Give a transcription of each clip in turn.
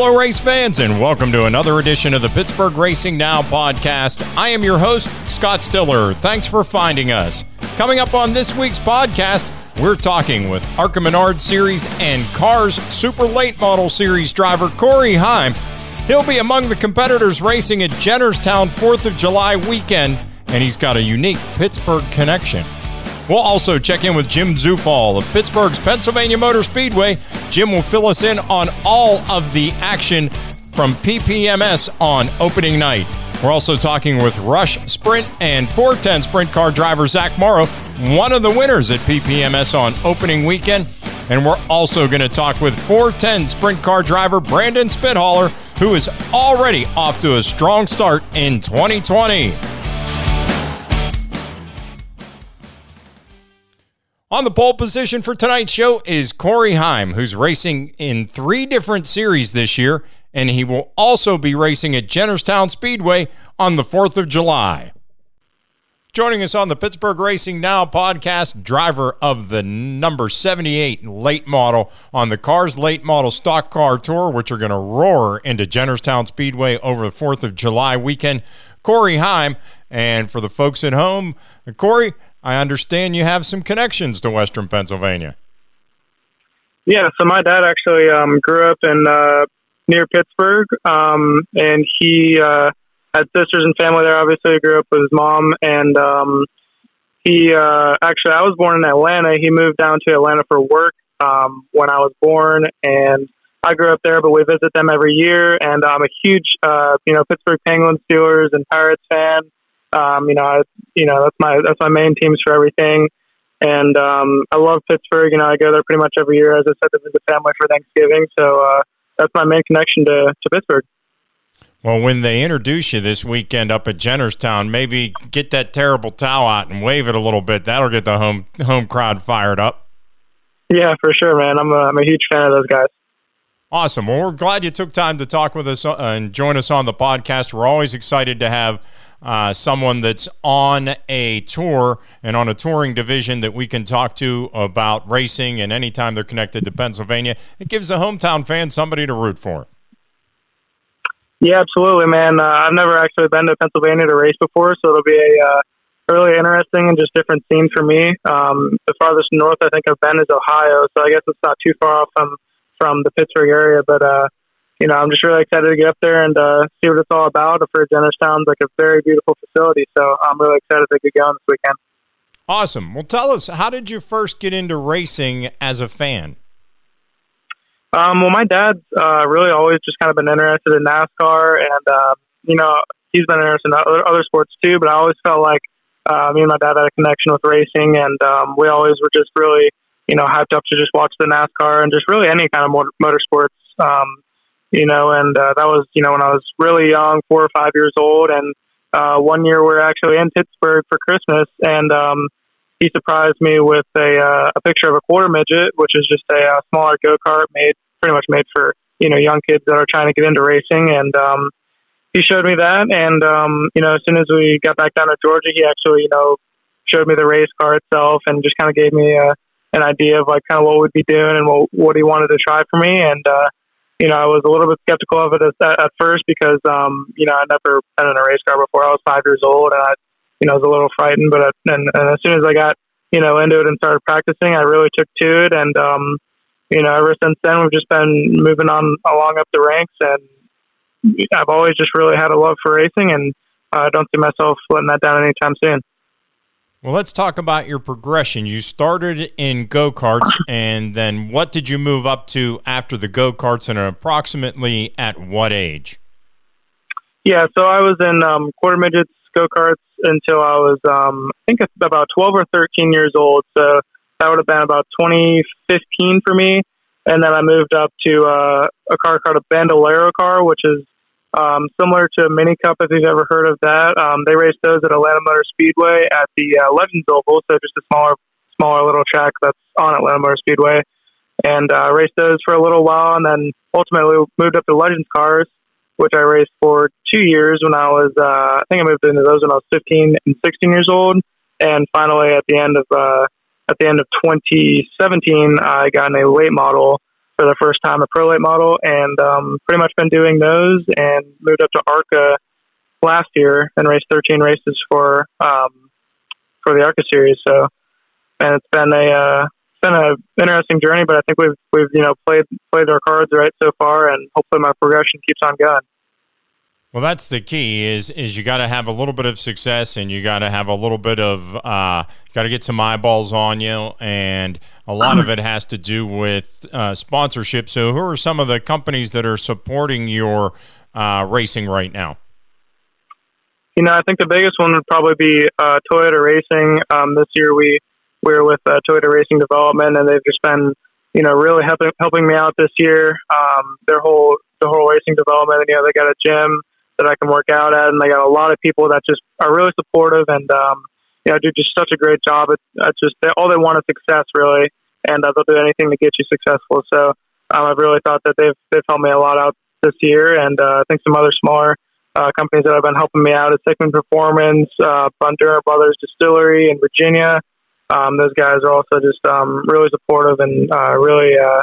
Hello, race fans, and welcome to another edition of the Pittsburgh Racing Now podcast. I am your host, Scott Stiller. Thanks for finding us. Coming up on this week's podcast, we're talking with ARCA Menard Series and Cars Super Late Model Series driver Corey Heim. He'll be among the competitors racing at Jennerstown 4th of July weekend, and he's got a unique Pittsburgh connection. We'll also check in with Jim Zufall of Pittsburgh's Pennsylvania Motor Speedway. Jim will fill us in on all of the action from PPMS on opening night. We're also talking with Rush Sprint and 410 Sprint car driver Zach Morrow, one of the winners at PPMS on opening weekend. And we're also going to talk with 410 Sprint car driver Brandon Spithaler, who is already off to a strong start in 2020. On the pole position for tonight's show is Corey Heim, who's racing in three different series this year, and he will also be racing at Jennerstown Speedway on the 4th of July. Joining us on the Pittsburgh Racing Now podcast, driver of the number 78 late model on the Cars Late Model Stock Car Tour, which are going to roar into Jennerstown Speedway over the 4th of July weekend, Corey Heim. And for the folks at home, Corey, I understand you have some connections to Western Pennsylvania. Yeah, so my dad actually um, grew up in uh, near Pittsburgh, um, and he uh, had sisters and family there. Obviously, he grew up with his mom, and um, he uh, actually I was born in Atlanta. He moved down to Atlanta for work um, when I was born, and I grew up there. But we visit them every year, and I'm a huge, uh, you know, Pittsburgh Penguins, Steelers, and Pirates fan. Um, you know, I, you know that's my that's my main teams for everything, and um, I love Pittsburgh. You know, I go there pretty much every year, as I said, to visit family for Thanksgiving. So uh, that's my main connection to to Pittsburgh. Well, when they introduce you this weekend up at Jennerstown, maybe get that terrible towel out and wave it a little bit. That'll get the home home crowd fired up. Yeah, for sure, man. I'm a, I'm a huge fan of those guys. Awesome. Well, we're glad you took time to talk with us uh, and join us on the podcast. We're always excited to have uh, someone that's on a tour and on a touring division that we can talk to about racing and anytime they're connected to Pennsylvania. It gives a hometown fan somebody to root for. Yeah, absolutely, man. Uh, I've never actually been to Pennsylvania to race before, so it'll be a uh, really interesting and just different scene for me. Um, the farthest north I think I've been is Ohio, so I guess it's not too far off from from the Pittsburgh area, but uh, you know, I'm just really excited to get up there and uh, see what it's all about. For Jennerstown's like a very beautiful facility, so I'm really excited to get going this weekend. Awesome. Well, tell us, how did you first get into racing as a fan? Um, well, my dad's uh, really always just kind of been interested in NASCAR, and uh, you know, he's been interested in other, other sports too. But I always felt like uh, me and my dad had a connection with racing, and um, we always were just really, you know, hyped up to just watch the NASCAR and just really any kind of motor, motorsports. Um, you know, and uh, that was, you know, when I was really young, four or five years old. And uh, one year we are actually in Pittsburgh for Christmas, and um, he surprised me with a, uh, a picture of a quarter midget, which is just a, a smaller go kart made pretty much made for you know young kids that are trying to get into racing. And um, he showed me that, and um, you know, as soon as we got back down to Georgia, he actually, you know, showed me the race car itself, and just kind of gave me a, uh, an idea of like kind of what we'd be doing and what, what he wanted to try for me, and uh, you know, I was a little bit skeptical of it at, at first because, um, you know, I'd never been in a race car before. I was five years old and I, you know, I was a little frightened. But and, and as soon as I got, you know, into it and started practicing, I really took to it. And, um, you know, ever since then, we've just been moving on along up the ranks. And I've always just really had a love for racing, and I don't see myself letting that down anytime soon. Well, let's talk about your progression. You started in go karts, and then what did you move up to after the go karts, and approximately at what age? Yeah, so I was in um, quarter midgets go karts until I was, um, I think, about 12 or 13 years old. So that would have been about 2015 for me. And then I moved up to uh, a car called a Bandolero car, which is um, similar to Mini Cup, if you've ever heard of that. Um, they race those at Atlanta Motor Speedway at the uh, Legends Oval, so just a smaller, smaller little track that's on Atlanta Motor Speedway. And uh, raced those for a little while, and then ultimately moved up to Legends cars, which I raced for two years when I was, uh, I think I moved into those when I was 15 and 16 years old. And finally, at the end of uh, at the end of 2017, I got in a late model for the first time a pro late model, and um, pretty much been doing those. And moved up to ARCA last year and raced 13 races for um, for the ARCA series. So, and it's been a uh, been an interesting journey, but I think we've we've you know played played our cards right so far, and hopefully my progression keeps on going. Well, that's the key. Is is you got to have a little bit of success, and you got to have a little bit of uh, got to get some eyeballs on you, and a lot of it has to do with uh, sponsorship. So, who are some of the companies that are supporting your uh, racing right now? You know, I think the biggest one would probably be uh, Toyota Racing. Um, this year, we we are with uh, Toyota Racing Development, and they've just been, you know, really helping helping me out this year. Um, their whole the whole racing development, you know, they got a gym that I can work out at, and they got a lot of people that just are really supportive and um, you know do just such a great job. It's, it's just they, all they want is success, really, and uh, they'll do anything to get you successful. So um, I've really thought that they've they've helped me a lot out this year, and uh, I think some other smaller uh, companies that have been helping me out is Hickman Performance, uh, Bundoora Brothers Distillery in Virginia. Um, those guys are also just um, really supportive and uh, really, uh,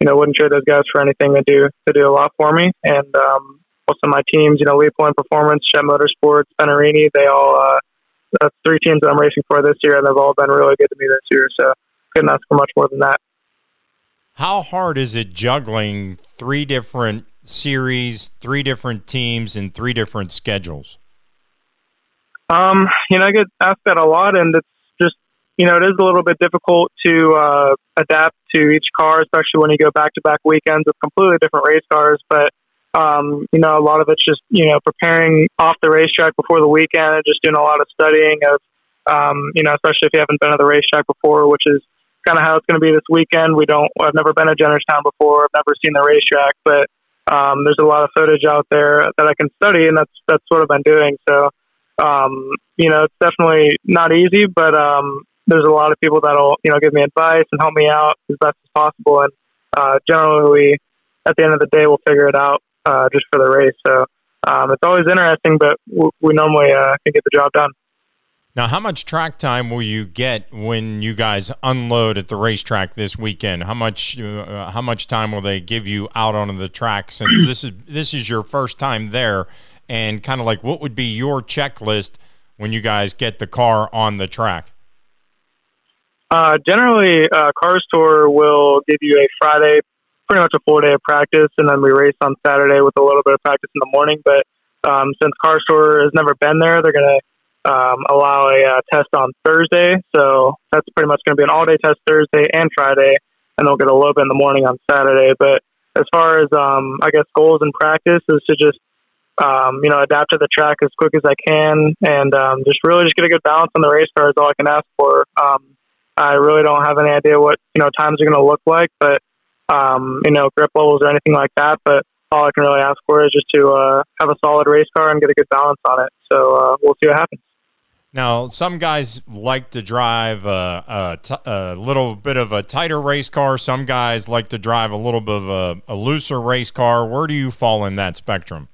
you know, wouldn't trade those guys for anything. They do they do a lot for me, and um, also my teams, you know, Lee Pulliam Performance, Shed Motorsports, Venturini, they all, uh, that's three teams that I'm racing for this year, and they've all been really good to me this year. So couldn't ask for much more than that. How hard is it juggling three different series, three different teams, and three different schedules? Um, you know, I get asked that a lot, and it's just, you know, it is a little bit difficult to uh, adapt to each car, especially when you go back to back weekends with completely different race cars. But um, you know, a lot of it's just, you know, preparing off the racetrack before the weekend just doing a lot of studying of, um, you know, especially if you haven't been to the racetrack before, which is kind of how it's going to be this weekend. We don't, I've never been to Jennerstown before. I've never seen the racetrack, but, um, there's a lot of footage out there that I can study and that's, that's what I've been doing. So, um, you know, it's definitely not easy, but, um, there's a lot of people that'll, you know, give me advice and help me out as best as possible. And, uh, generally we, at the end of the day, we'll figure it out uh, just for the race. So um, it's always interesting, but w- we normally uh, can get the job done. Now, how much track time will you get when you guys unload at the racetrack this weekend? How much uh, how much time will they give you out on the track since this is this is your first time there? And kind of like, what would be your checklist when you guys get the car on the track? Uh, generally, uh, Cars Tour will give you a Friday pretty much a full day of practice, and then we race on Saturday with a little bit of practice in the morning. But um, since Cars Tour has never been there, they're going to um, allow a uh, test on Thursday. So that's pretty much going to be an all day test Thursday and Friday, and they'll get a little bit in the morning on Saturday. But as far as um, I guess goals in practice is to just um, you know adapt to the track as quick as I can, and um, just really just get a good balance on the race car is all I can ask for. Um, I really don't have any idea what you know times are going to look like, but um, you know, grip levels or anything like that. But all I can really ask for is just to uh, have a solid race car and get a good balance on it. So uh, we'll see what happens. Now, some guys like to drive a, a, t- a little bit of a tighter race car. Some guys like to drive a little bit of a, a looser race car. Where do you fall in that spectrum?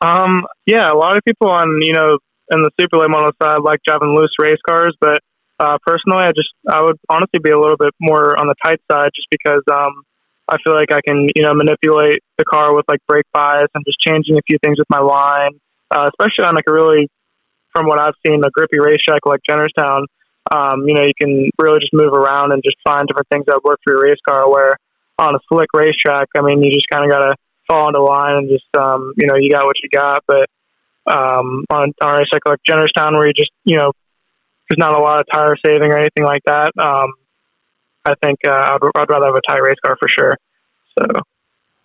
Um, yeah, a lot of people on you know in the super late model side like driving loose race cars, but uh, personally, I just I would honestly be a little bit more on the tight side, just because um, I feel like I can you know manipulate the car with like brake bias and just changing a few things with my line, uh, especially on like a really, from what I've seen, a grippy racetrack like Jennerstown. Um, you know, you can really just move around and just find different things that work for your race car. Where on a slick racetrack, I mean, you just kind of got to fall into line and just um, you know you got what you got. But um, on, on a racetrack like Jennerstown, where you just you know there's not a lot of tire saving or anything like that. Um, I think uh, I'd, I'd, rather have a tight race car for sure. So.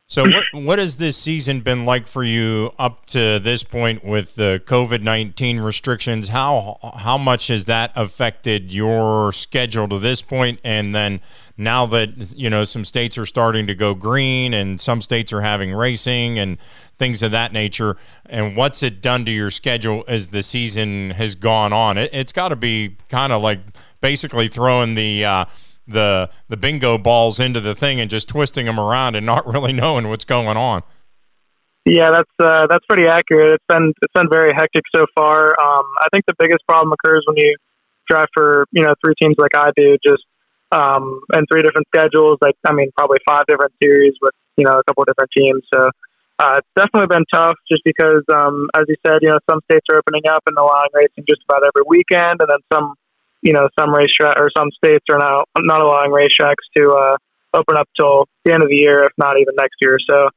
So what what has this season been like for you up to this point with the COVID nineteen restrictions? How how much has that affected your schedule to this point? And then now that you know some states are starting to go green and some states are having racing and things of that nature. And what's it done to your schedule as the season has gone on? It, has got to be kind of like basically throwing the uh, the the bingo balls into the thing and just twisting them around and not really knowing what's going on. Yeah, that's uh, that's pretty accurate. It's been it's been very hectic so far. Um, I think the biggest problem occurs when you drive for you know three teams like I do. Just um, and three different schedules. Like I mean, probably five different series with you know a couple of different teams. So uh, it's definitely been tough, just because um, as you said, you know some states are opening up and allowing racing just about every weekend, and then some you know some racetrack or some states are now not allowing racetracks to uh, open up till the end of the year, if not even next year. So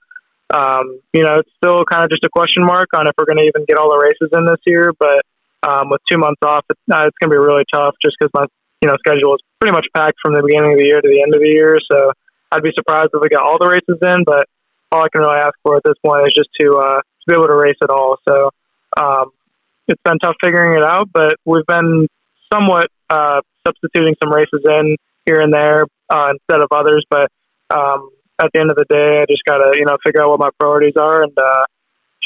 um, you know, it's still kind of just a question mark on if we're going to even get all the races in this year. But um, with two months off, it, uh, it's going to be really tough just because my you know schedule is pretty much packed from the beginning of the year to the end of the year. So I'd be surprised if we got all the races in. But all I can really ask for at this point is just to uh, to be able to race at all. So um, it's been tough figuring it out, but we've been somewhat uh, substituting some races in here and there uh, instead of others. But um, at the end of the day, I just got to, you know, figure out what my priorities are. And uh,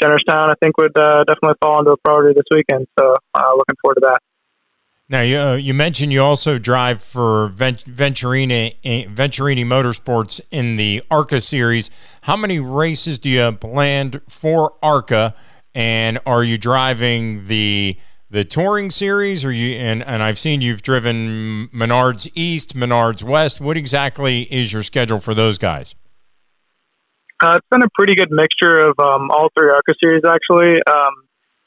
Jennerstown, I think, would uh, definitely fall into a priority this weekend. So uh, looking forward to that. Now, you, uh, you mentioned you also drive for Venturini, eh, Venturini Motorsports in the ARCA series. How many races do you planned for ARCA? And are you driving the the touring series or you and, and I've seen you've driven Menards East, Menards West. What exactly is your schedule for those guys? Uh, it's been a pretty good mixture of um, all three ARCA series, actually. Um,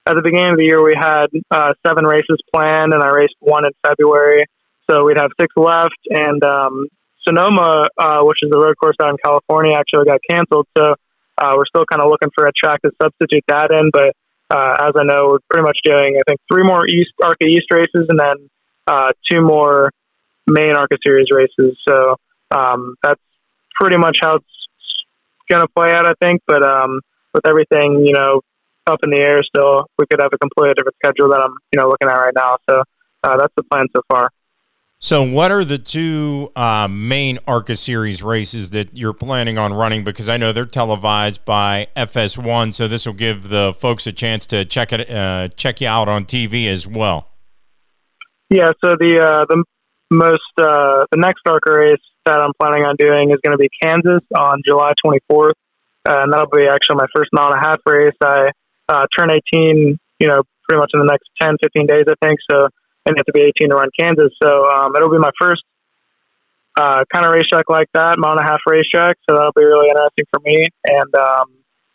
at the beginning of the year, we had uh, seven races planned, and I raced one in February. So we'd have six left. And um, Sonoma, uh, which is the road course out in California, actually got canceled. So uh, we're still kind of looking for a track to substitute that in. But uh, as I know, we're pretty much doing, I think, three more East ARCA East races and then uh, two more main ARCA Series races. So um, that's pretty much how it's going to play out, I think. But um, with everything, you know, up in the air still, we could have a completely different schedule that I'm, you know, looking at right now. So uh, that's the plan so far. So, what are the two uh, main ARCA Series races that you're planning on running? Because I know they're televised by FS1, so this will give the folks a chance to check it, uh, check you out on TV as well. Yeah. So the uh, the most uh, the next ARCA race that I'm planning on doing is going to be Kansas on July 24th, and that'll be actually my first mile and a half race. I uh, turn 18, you know, pretty much in the next 10, 15 days, I think. So and you have to be 18 to run Kansas. So um, it'll be my first uh, kind of racetrack like that, mile and a half racetrack. So that'll be really interesting for me. And um,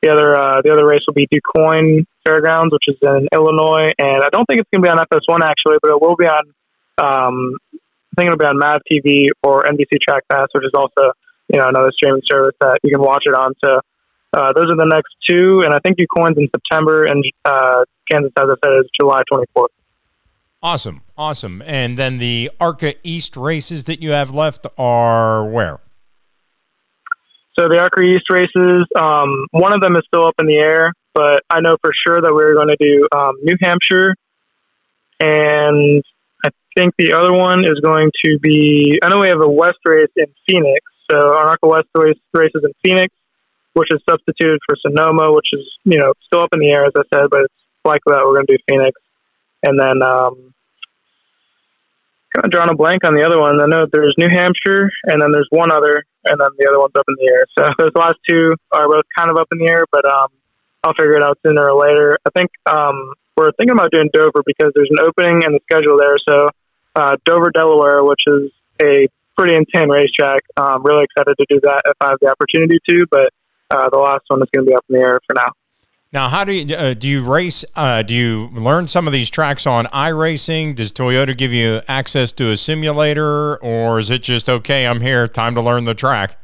the other uh, the other race will be DuQuoin Fairgrounds, which is in Illinois. And I don't think it's going to be on FS1 actually, but it will be on. Um, I think it'll be on Mav TV or NBC Track Pass, which is also you know another streaming service that you can watch it on. So uh, those are the next two, and I think DuQuoin's in September, and uh, Kansas, as I said, is July 24th. Awesome, awesome. And then the ARCA East races that you have left are where? So the ARCA East races, um, one of them is still up in the air, but I know for sure that we're going to do um, New Hampshire, and I think the other one is going to be. I know we have a West race in Phoenix, so our ARCA West race races in Phoenix, which is substituted for Sonoma, which is you know still up in the air as I said, but it's likely that we're going to do Phoenix and then um, kind of drawing a blank on the other one. I know there's New Hampshire, and then there's one other, and then the other one's up in the air. So those last two are both kind of up in the air, but um, I'll figure it out sooner or later. I think um, we're thinking about doing Dover because there's an opening in the schedule there. So uh, Dover, Delaware, which is a pretty intense racetrack. Um, really excited to do that if I have the opportunity to, but uh, the last one is going to be up in the air for now. Now, how do you uh, do you race? Uh, do you learn some of these tracks on iRacing? Does Toyota give you access to a simulator, or is it just okay? I'm here, time to learn the track.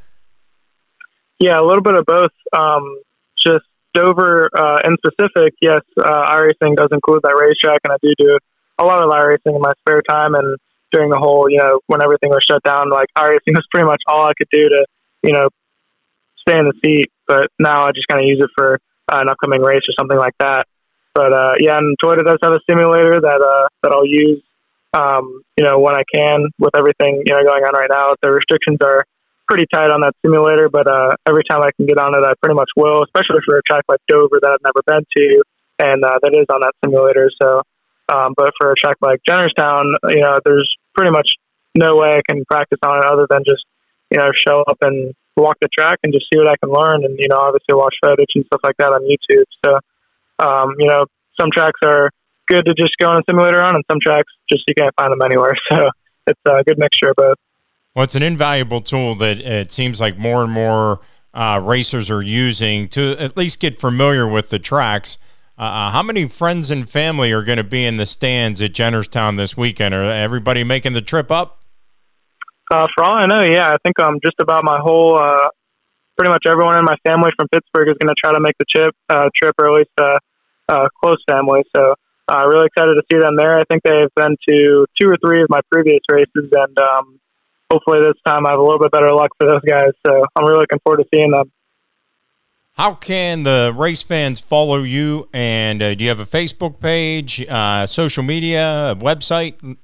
Yeah, a little bit of both. Um, just Dover uh, in specific, yes, uh, iRacing does include that racetrack, and I do do a lot of iRacing in my spare time. And during the whole, you know, when everything was shut down, like iRacing was pretty much all I could do to, you know, stay in the seat. But now I just kind of use it for uh, an upcoming race or something like that. But uh, yeah, and Toyota does have a simulator that uh, that I'll use, um, you know, when I can with everything you know going on right now. The restrictions are pretty tight on that simulator, but uh, every time I can get on it, I pretty much will, especially for a track like Dover that I've never been to, and uh, that is on that simulator. So, um, but for a track like Jennerstown, you know, there's pretty much no way I can practice on it other than just you know show up and walk the track and just see what I can learn, and you know, obviously watch footage and stuff like that on YouTube. So, um, you know, some tracks are good to just go on a simulator on, and some tracks just you can't find them anywhere. So it's a good mixture of both. Well, it's an invaluable tool that it seems like more and more uh, racers are using to at least get familiar with the tracks. Uh, uh how many friends and family are going to be in the stands at Jennerstown this weekend? Are everybody making the trip up? Uh, for all I know, yeah, I think um, just about my whole, uh, pretty much everyone in my family from Pittsburgh is going to try to make the trip, uh, trip or at least uh, uh, close family. So uh, really excited to see them there. I think they've been to two or three of my previous races, and um, hopefully this time I have a little bit better luck for those guys. So I'm really looking forward to seeing them. How can the race fans follow you? And uh, do you have a Facebook page, uh, social media, a website?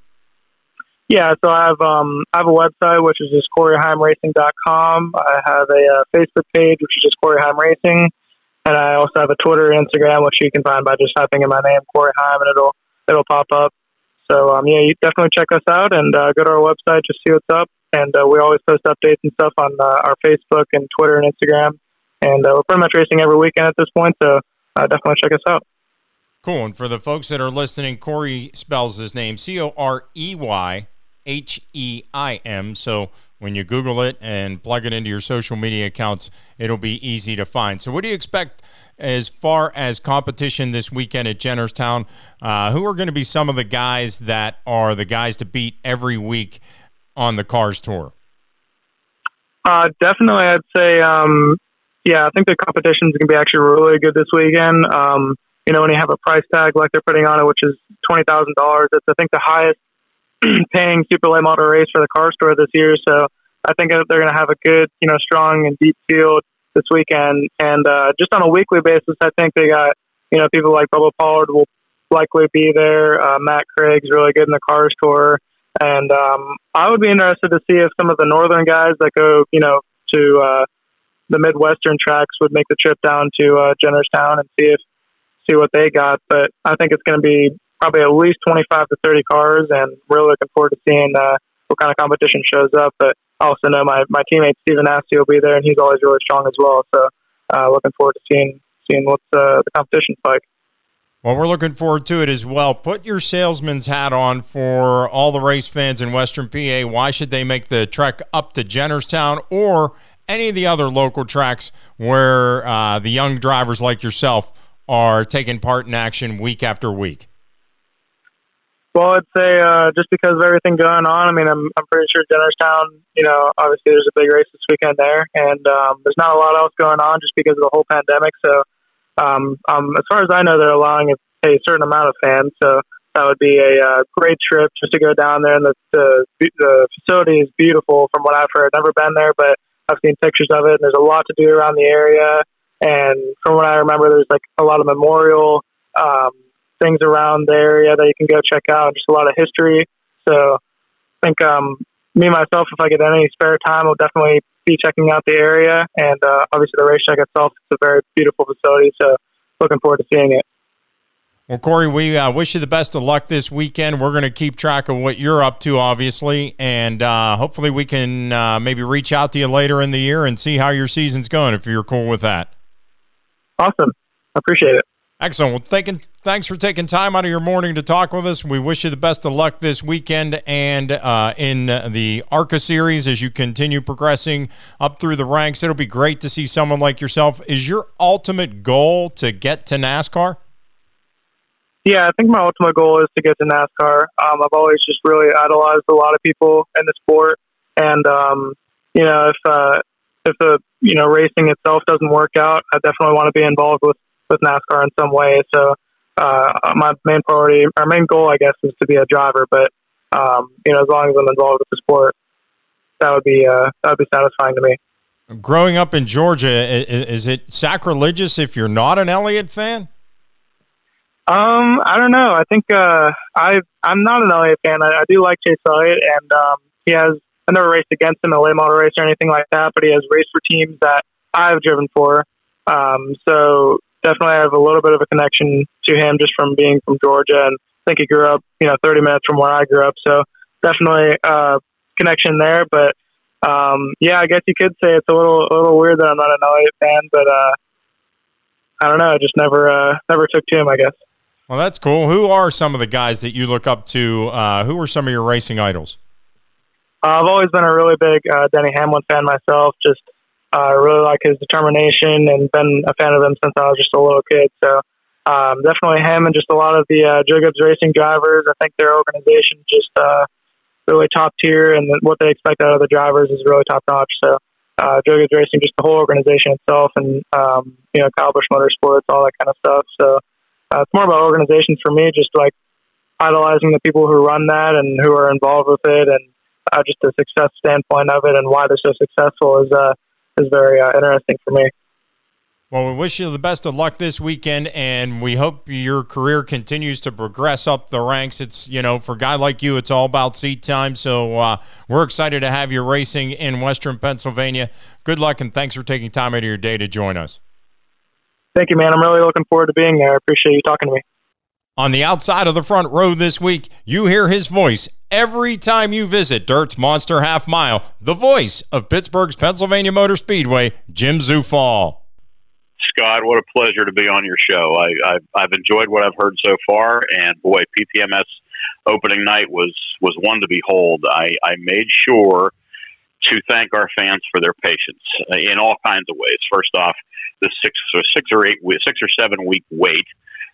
Yeah, so I have um, I have a website which is just CoreyHeim.Racing.com. I have a uh, Facebook page which is just Corey Heim Racing, and I also have a Twitter and Instagram which you can find by just typing in my name Corey Heim and it'll it'll pop up. So um, yeah, you definitely check us out and uh, go to our website to see what's up. And uh, we always post updates and stuff on uh, our Facebook and Twitter and Instagram. And uh, we're pretty much racing every weekend at this point, so uh, definitely check us out. Cool. And for the folks that are listening, Corey spells his name C O R E Y H E I M. So when you Google it and plug it into your social media accounts, it'll be easy to find. So, what do you expect as far as competition this weekend at Jennerstown? Uh, who are going to be some of the guys that are the guys to beat every week on the Cars Tour? Uh, definitely, I'd say, um, yeah, I think the competition is going to be actually really good this weekend. Um, you know, when you have a price tag like they're putting on it, which is twenty thousand dollars, it's I think the highest paying super late model race for the Cars Tour this year. So I think they're going to have a good, you know, strong and deep field this weekend. And uh, just on a weekly basis, I think they got, you know, people like Bubba Pollard will likely be there. Uh, Matt Craig's really good in the Cars Tour. And um, I would be interested to see if some of the northern guys that go, you know, to uh, the Midwestern tracks would make the trip down to uh, Jennerstown and see if see what they got. But I think it's going to be probably at least 25 to 30 cars, and really looking forward to seeing uh, what kind of competition shows up. But I also know my, my teammate Stephen Asty will be there, and he's always really strong as well. So uh, looking forward to seeing seeing what uh, the competition's like. Well, we're looking forward to it as well. Put your salesman's hat on for all the race fans in Western PA. Why should they make the trek up to Jennerstown or any of the other local tracks where uh, the young drivers like yourself are taking part in action week after week? Well, I'd say uh, just because of everything going on. I mean, I'm I'm pretty sure Jennerstown. You know, obviously there's a big race this weekend there, and um, there's not a lot else going on just because of the whole pandemic. So, um, um, as far as I know, they're allowing a, a certain amount of fans. So that would be a uh, great trip just to go down there. And the, the the facility is beautiful from what I've heard. Never been there, but I've seen pictures of it. And there's a lot to do around the area. And from what I remember, there's like a lot of memorial. Um, things around the area that you can go check out. Just a lot of history. So I think um, me myself, if I get any spare time, I'll definitely be checking out the area. And uh, obviously, the racetrack itself is a very beautiful facility. So looking forward to seeing it. Well, Corey, we uh, wish you the best of luck this weekend. We're going to keep track of what you're up to, obviously, and uh, hopefully we can uh, maybe reach out to you later in the year and see how your season's going if you're cool with that. Awesome. I appreciate it. Excellent. Well, thanking, thanks for taking time out of your morning to talk with us. We wish you the best of luck this weekend and uh, in the ARCA series as you continue progressing up through the ranks. It'll be great to see someone like yourself. Is your ultimate goal to get to NASCAR? Yeah, I think my ultimate goal is to get to NASCAR. Um, I've always just really idolized a lot of people in the sport, and um, you know, if uh, if the you know racing itself doesn't work out, I definitely want to be involved with with NASCAR in some way. So uh, my main priority, our main goal, I guess, is to be a driver. But um, you know, as long as I'm involved with the sport, that would be uh, that would be satisfying to me. Growing up in Georgia, is it sacrilegious if you're not an Elliott fan? Um, I don't know. I think uh, I I'm not an Elliott fan. I, I do like Chase Elliott, and um, he has. I never raced against him in a late model race or anything like that, but he has raced for teams that I've driven for. Um, so definitely I have a little bit of a connection to him just from being from Georgia, and I think he grew up, you know, 30 minutes from where I grew up. So definitely a connection there. But um, yeah, I guess you could say it's a little a little weird that I'm not an Elliott fan, but uh, I don't know. I just never uh, never took to him. I guess. Well, that's cool. Who are some of the guys that you look up to? Uh, who are some of your racing idols? Uh, I've always been a really big uh, Denny Hamlin fan myself. Just uh, really like his determination and been a fan of him since I was just a little kid. So um, definitely him and just a lot of the uh, Gibbs Racing drivers. I think their organization just uh, really top tier, and what they expect out of the drivers is really top notch. So uh, Gibbs Racing, just the whole organization itself, and um, you know Kyle Busch Motorsports, all that kind of stuff. So uh, it's more about organizations for me, just like idolizing the people who run that and who are involved with it, and uh, just the success standpoint of it and why they're so successful is uh, is very uh, interesting for me. Well, we wish you the best of luck this weekend, and we hope your career continues to progress up the ranks. It's, you know, for a guy like you, it's all about seat time. So uh, we're excited to have you racing in Western Pennsylvania. Good luck, and thanks for taking time out of your day to join us. Thank you, man. I'm really looking forward to being there. I appreciate you talking to me. On the outside of the front row this week, you hear his voice every time you visit Dirt's Monster Half Mile, the voice of Pittsburgh's Pennsylvania Motor Speedway, Jim Zufall. Scott. What a pleasure to be on your show. I, I've, I've enjoyed what I've heard so far, and boy, PPMS opening night was was one to behold. I, I made sure to thank our fans for their patience in all kinds of ways. First off, the six or six or eight six or seven week wait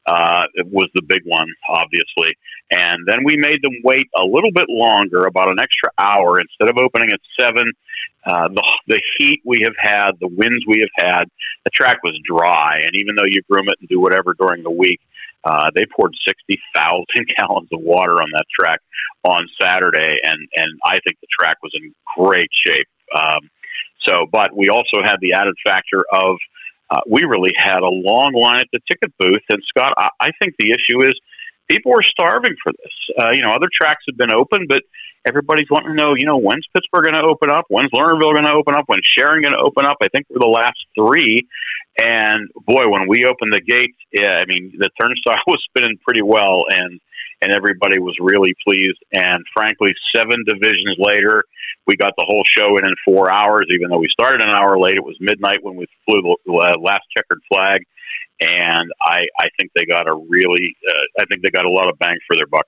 uh, was the big one, obviously. And then we made them wait a little bit longer, about an extra hour. Instead of opening at seven, uh, the, the heat we have had, the winds we have had, the track was dry. And even though you groom it and do whatever during the week, uh, they poured 60,000 gallons of water on that track on Saturday. And, and I think the track was in great shape. Um, so, but we also had the added factor of uh, we really had a long line at the ticket booth. And Scott, I, I think the issue is people were starving for this. Uh, you know, other tracks have been open, but everybody's wanting to know, you know, when's Pittsburgh going to open up? When's Lernerville going to open up? When's Sharon going to open up? I think we're the last three. And boy, when we opened the gates, yeah, I mean, the turnstile was spinning pretty well, and and everybody was really pleased. And frankly, seven divisions later, we got the whole show in in four hours. Even though we started an hour late, it was midnight when we flew the uh, last checkered flag, and I I think they got a really uh, I think they got a lot of bang for their buck.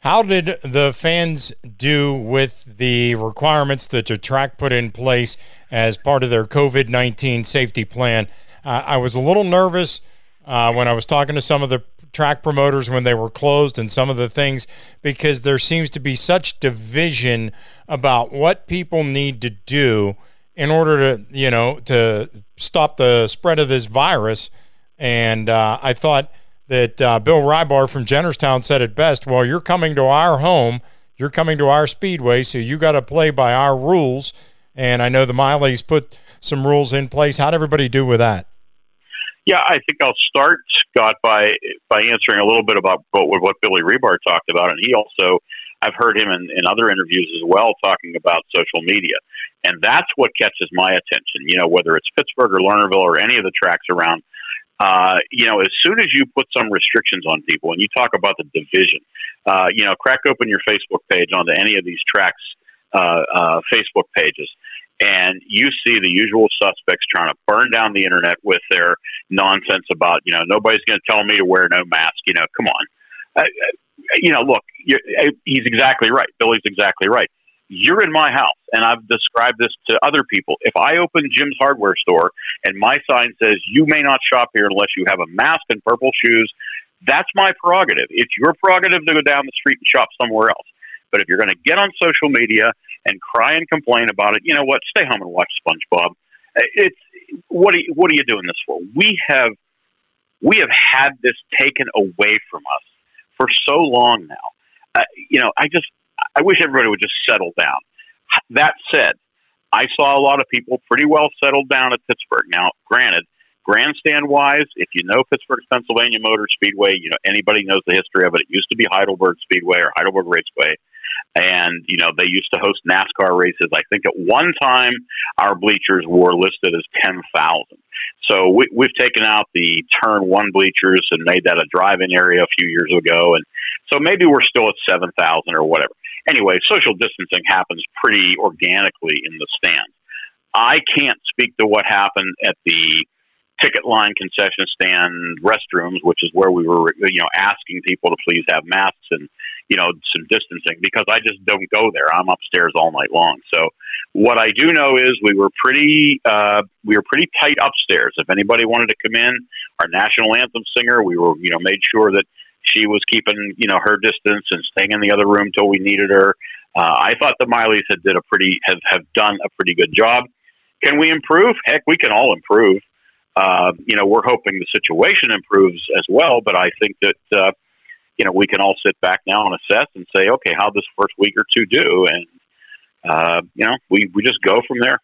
How did the fans do with the requirements that the track put in place as part of their COVID 19 safety plan? Uh, I was a little nervous uh, when I was talking to some of the track promoters when they were closed and some of the things because there seems to be such division about what people need to do in order to, you know, to stop the spread of this virus. And uh, I thought that uh, Bill Rybar from Jennerstown said it best. Well, you're coming to our home, you're coming to our speedway, so you got to play by our rules. And I know the Mileys put some rules in place. How'd everybody do with that? Yeah, I think I'll start Scott by by answering a little bit about what, what Billy Rybar talked about, and he also I've heard him in, in other interviews as well talking about social media, and that's what catches my attention. You know, whether it's Pittsburgh or Lernerville or any of the tracks around, uh, you know, as soon as you put some restrictions on people and you talk about the division, uh, you know, crack open your Facebook page onto any of these tracks' uh, uh, Facebook pages, and you see the usual suspects trying to burn down the internet with their nonsense about, you know, nobody's going to tell me to wear no mask. You know, come on. Uh, you know, look, he's exactly right. Billy's exactly right you're in my house, and I've described this to other people. If I open Jim's hardware store and my sign says you may not shop here unless you have a mask and purple shoes, that's my prerogative. It's your prerogative to go down the street and shop somewhere else. But if you're going to get on social media and cry and complain about it, you know what? Stay home and watch SpongeBob. It's what are you, what are you doing this for? We have we have had this taken away from us for so long now. Uh, you know, I just I wish everybody would just settle down. That said, I saw a lot of people pretty well settled down at Pittsburgh. Now, granted, grandstand wise, if you know Pittsburgh's Pennsylvania Motor Speedway, you know anybody knows the history of it. It used to be Heidelberg Speedway or Heidelberg Raceway, and you know they used to host NASCAR races. I think at one time our bleachers were listed as ten thousand. So we, we've taken out the turn one bleachers and made that a drive-in area a few years ago, and so maybe we're still at seven thousand or whatever anyway, social distancing happens pretty organically in the stands. I can't speak to what happened at the ticket line concession stand restrooms, which is where we were, you know, asking people to please have masks and, you know, some distancing because I just don't go there. I'm upstairs all night long. So what I do know is we were pretty uh, we were pretty tight upstairs. If anybody wanted to come in, our national anthem singer, we were you know made sure that she was keeping you know her distance and staying in the other room till we needed her. Uh, I thought the Mileys had did a pretty have have done a pretty good job. Can we improve? Heck, we can all improve. Uh, you know, we're hoping the situation improves as well, but I think that uh, you know we can all sit back now and assess and say, okay, how this first week or two do, and uh, you know, we we just go from there.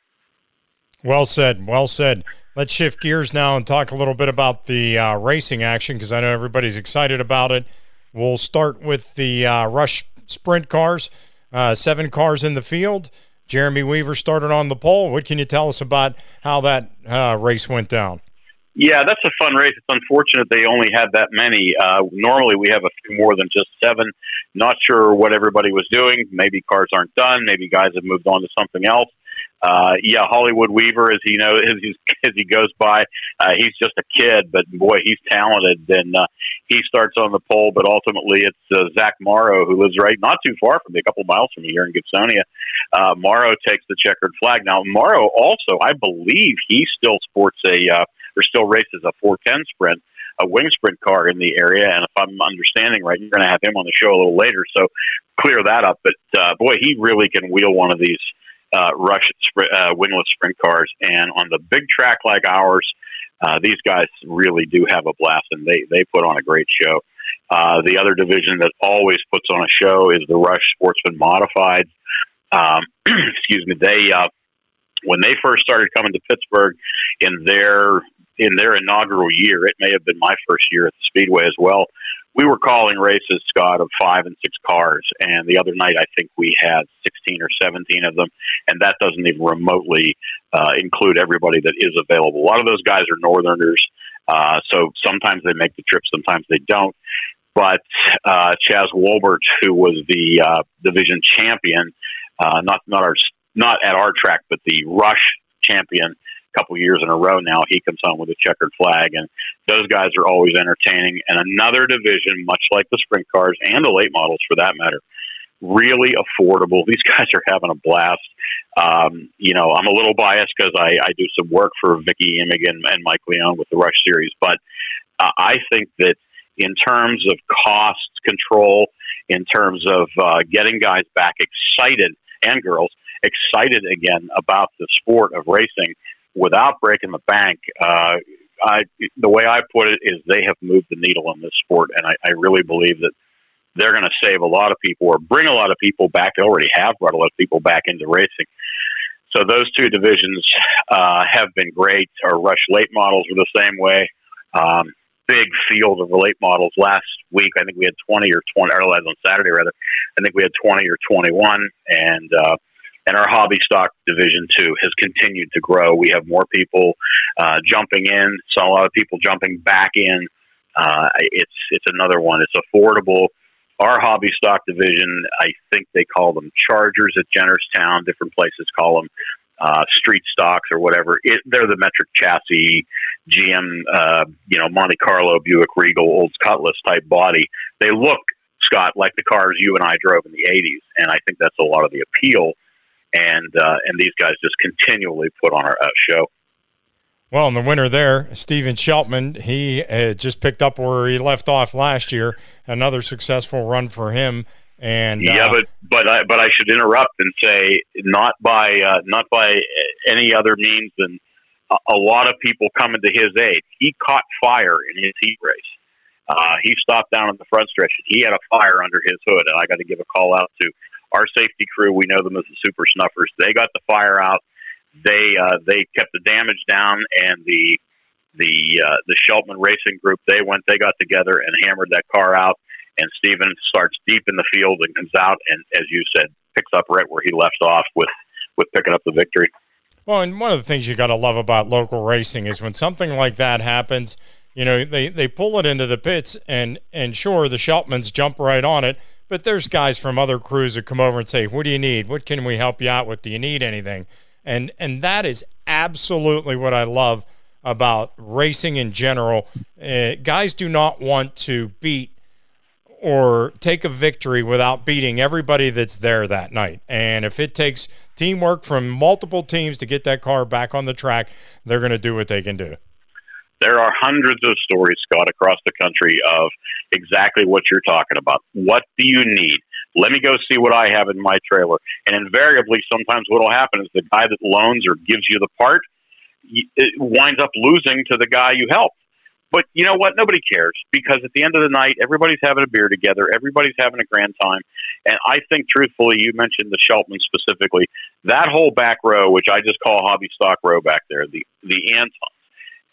Well said. Well said. Let's shift gears now and talk a little bit about the uh, racing action because I know everybody's excited about it. We'll start with the uh, Rush Sprint cars. Uh, seven cars in the field. Jeremy Weaver started on the pole. What can you tell us about how that uh, race went down? Yeah, that's a fun race. It's unfortunate they only had that many. Uh, normally we have a few more than just seven. Not sure what everybody was doing. Maybe cars aren't done. Maybe guys have moved on to something else uh, yeah, Hollywood Weaver, as he know as, as he goes by, uh, he's just a kid, but boy, he's talented, and uh, he starts on the pole. But ultimately, it's uh, Zach Morrow who lives right not too far from me, a couple miles from me here in Gibsonia. Uh, Morrow takes the checkered flag. Now, Morrow also, I believe, he still sports a uh, or still races a 410 sprint a wing sprint car in the area. And if I'm understanding right, you're going to have him on the show a little later. So clear that up. But uh, boy, he really can wheel one of these uh, rush uh, wingless sprint cars. And on the big track like ours, uh, these guys really do have a blast, and they they put on a great show. Uh, the other division that always puts on a show is the Rush Sportsman Modified. Um, excuse me, they uh, when they first started coming to Pittsburgh in their in their inaugural year, it may have been my first year at the Speedway as well we were calling races, Scott, of five and six cars. And the other night, I think we had 16 or 17 of them. And that doesn't even remotely uh, include everybody that is available. A lot of those guys are Northerners. Uh, so sometimes they make the trip, sometimes they don't. But uh, Chaz Wolbert, who was the uh, division champion, uh, not not our not at our track, but the Rush champion, couple years in a row now, he comes home with a checkered flag, and those guys are always entertaining. And another division, much like the sprint cars and the late models for that matter, really affordable. These guys are having a blast. Um, you know, I'm a little biased because I, I do some work for Vicky Emigan and Mike Leone with the Rush Series, but uh, I think that in terms of cost control, in terms of uh, getting guys back excited and girls excited again about the sport of racing, without breaking the bank, uh, I, the way I put it is they have moved the needle in this sport, and I, I really believe that they're going to save a lot of people or bring a lot of people back. They already have brought a lot of people back into racing. So those two divisions uh, have been great. Our Rush late models were the same way. Um, big field of late models last week. I think we had 20 or 20, or on Saturday rather. I think we had 20 or 21, and uh, and our hobby stock division too has continued to grow. We have more people uh, jumping in, saw a lot of people jumping back in. Uh, it's it's another one. It's affordable. Our hobby stock division, I think they call them Chargers at Jennerstown. Different places call them uh, street stocks or whatever. It, they're the metric chassis, GM, uh, you know, Monte Carlo, Buick Regal, Olds Cutlass type body. They look, Scott, like the cars you and I drove in the '80s, and I think that's a lot of the appeal and uh, and these guys just continually put on our uh, show. Well, and the winner there, Steven Sheltman, he uh, just picked up where he left off last year. Another successful run for him. And yeah, uh, but but I, but I should interrupt and say not by uh, not by any other means than a, a lot of people coming to his aid. He caught fire in his heat race. Uh, he stopped down in the front stretch. He had a fire under his hood, and I got to give a call out to our safety crew, we know them as the Super Snuffers. They got the fire out. They uh, they kept the damage down, and the the uh, the Sheltman Racing Group they went they got together and hammered that car out. And Steven starts deep in the field and comes out, and as you said, picks up right where he left off with with picking up the victory. Well, and one of the things you got to love about local racing is when something like that happens, you know, they, they pull it into the pits, and and sure, the Sheltmans jump right on it, but there's guys from other crews that come over and say, "What do you need? What can we help you out with? Do you need anything?" And and that is absolutely what I love about racing in general. Uh, guys do not want to beat or take a victory without beating everybody that's there that night. And if it takes teamwork from multiple teams to get that car back on the track, they're going to do what they can do. There are hundreds of stories, Scott, across the country of exactly what you're talking about. What do you need? Let me go see what I have in my trailer. And invariably, sometimes what will happen is the guy that loans or gives you the part it winds up losing to the guy you helped. But you know what? Nobody cares because at the end of the night, everybody's having a beer together. Everybody's having a grand time. And I think, truthfully, you mentioned the Sheltman specifically. That whole back row, which I just call Hobby Stock Row back there, the the Antons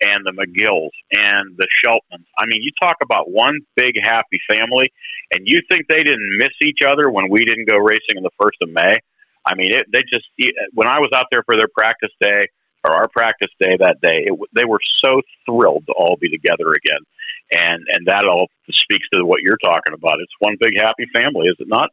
and the McGills and the Sheltmans. I mean, you talk about one big happy family, and you think they didn't miss each other when we didn't go racing on the first of May? I mean, it, they just when I was out there for their practice day or our practice day that day, it, they were so thrilled to all be together again, and and that all speaks to what you're talking about. It's one big happy family, is it not?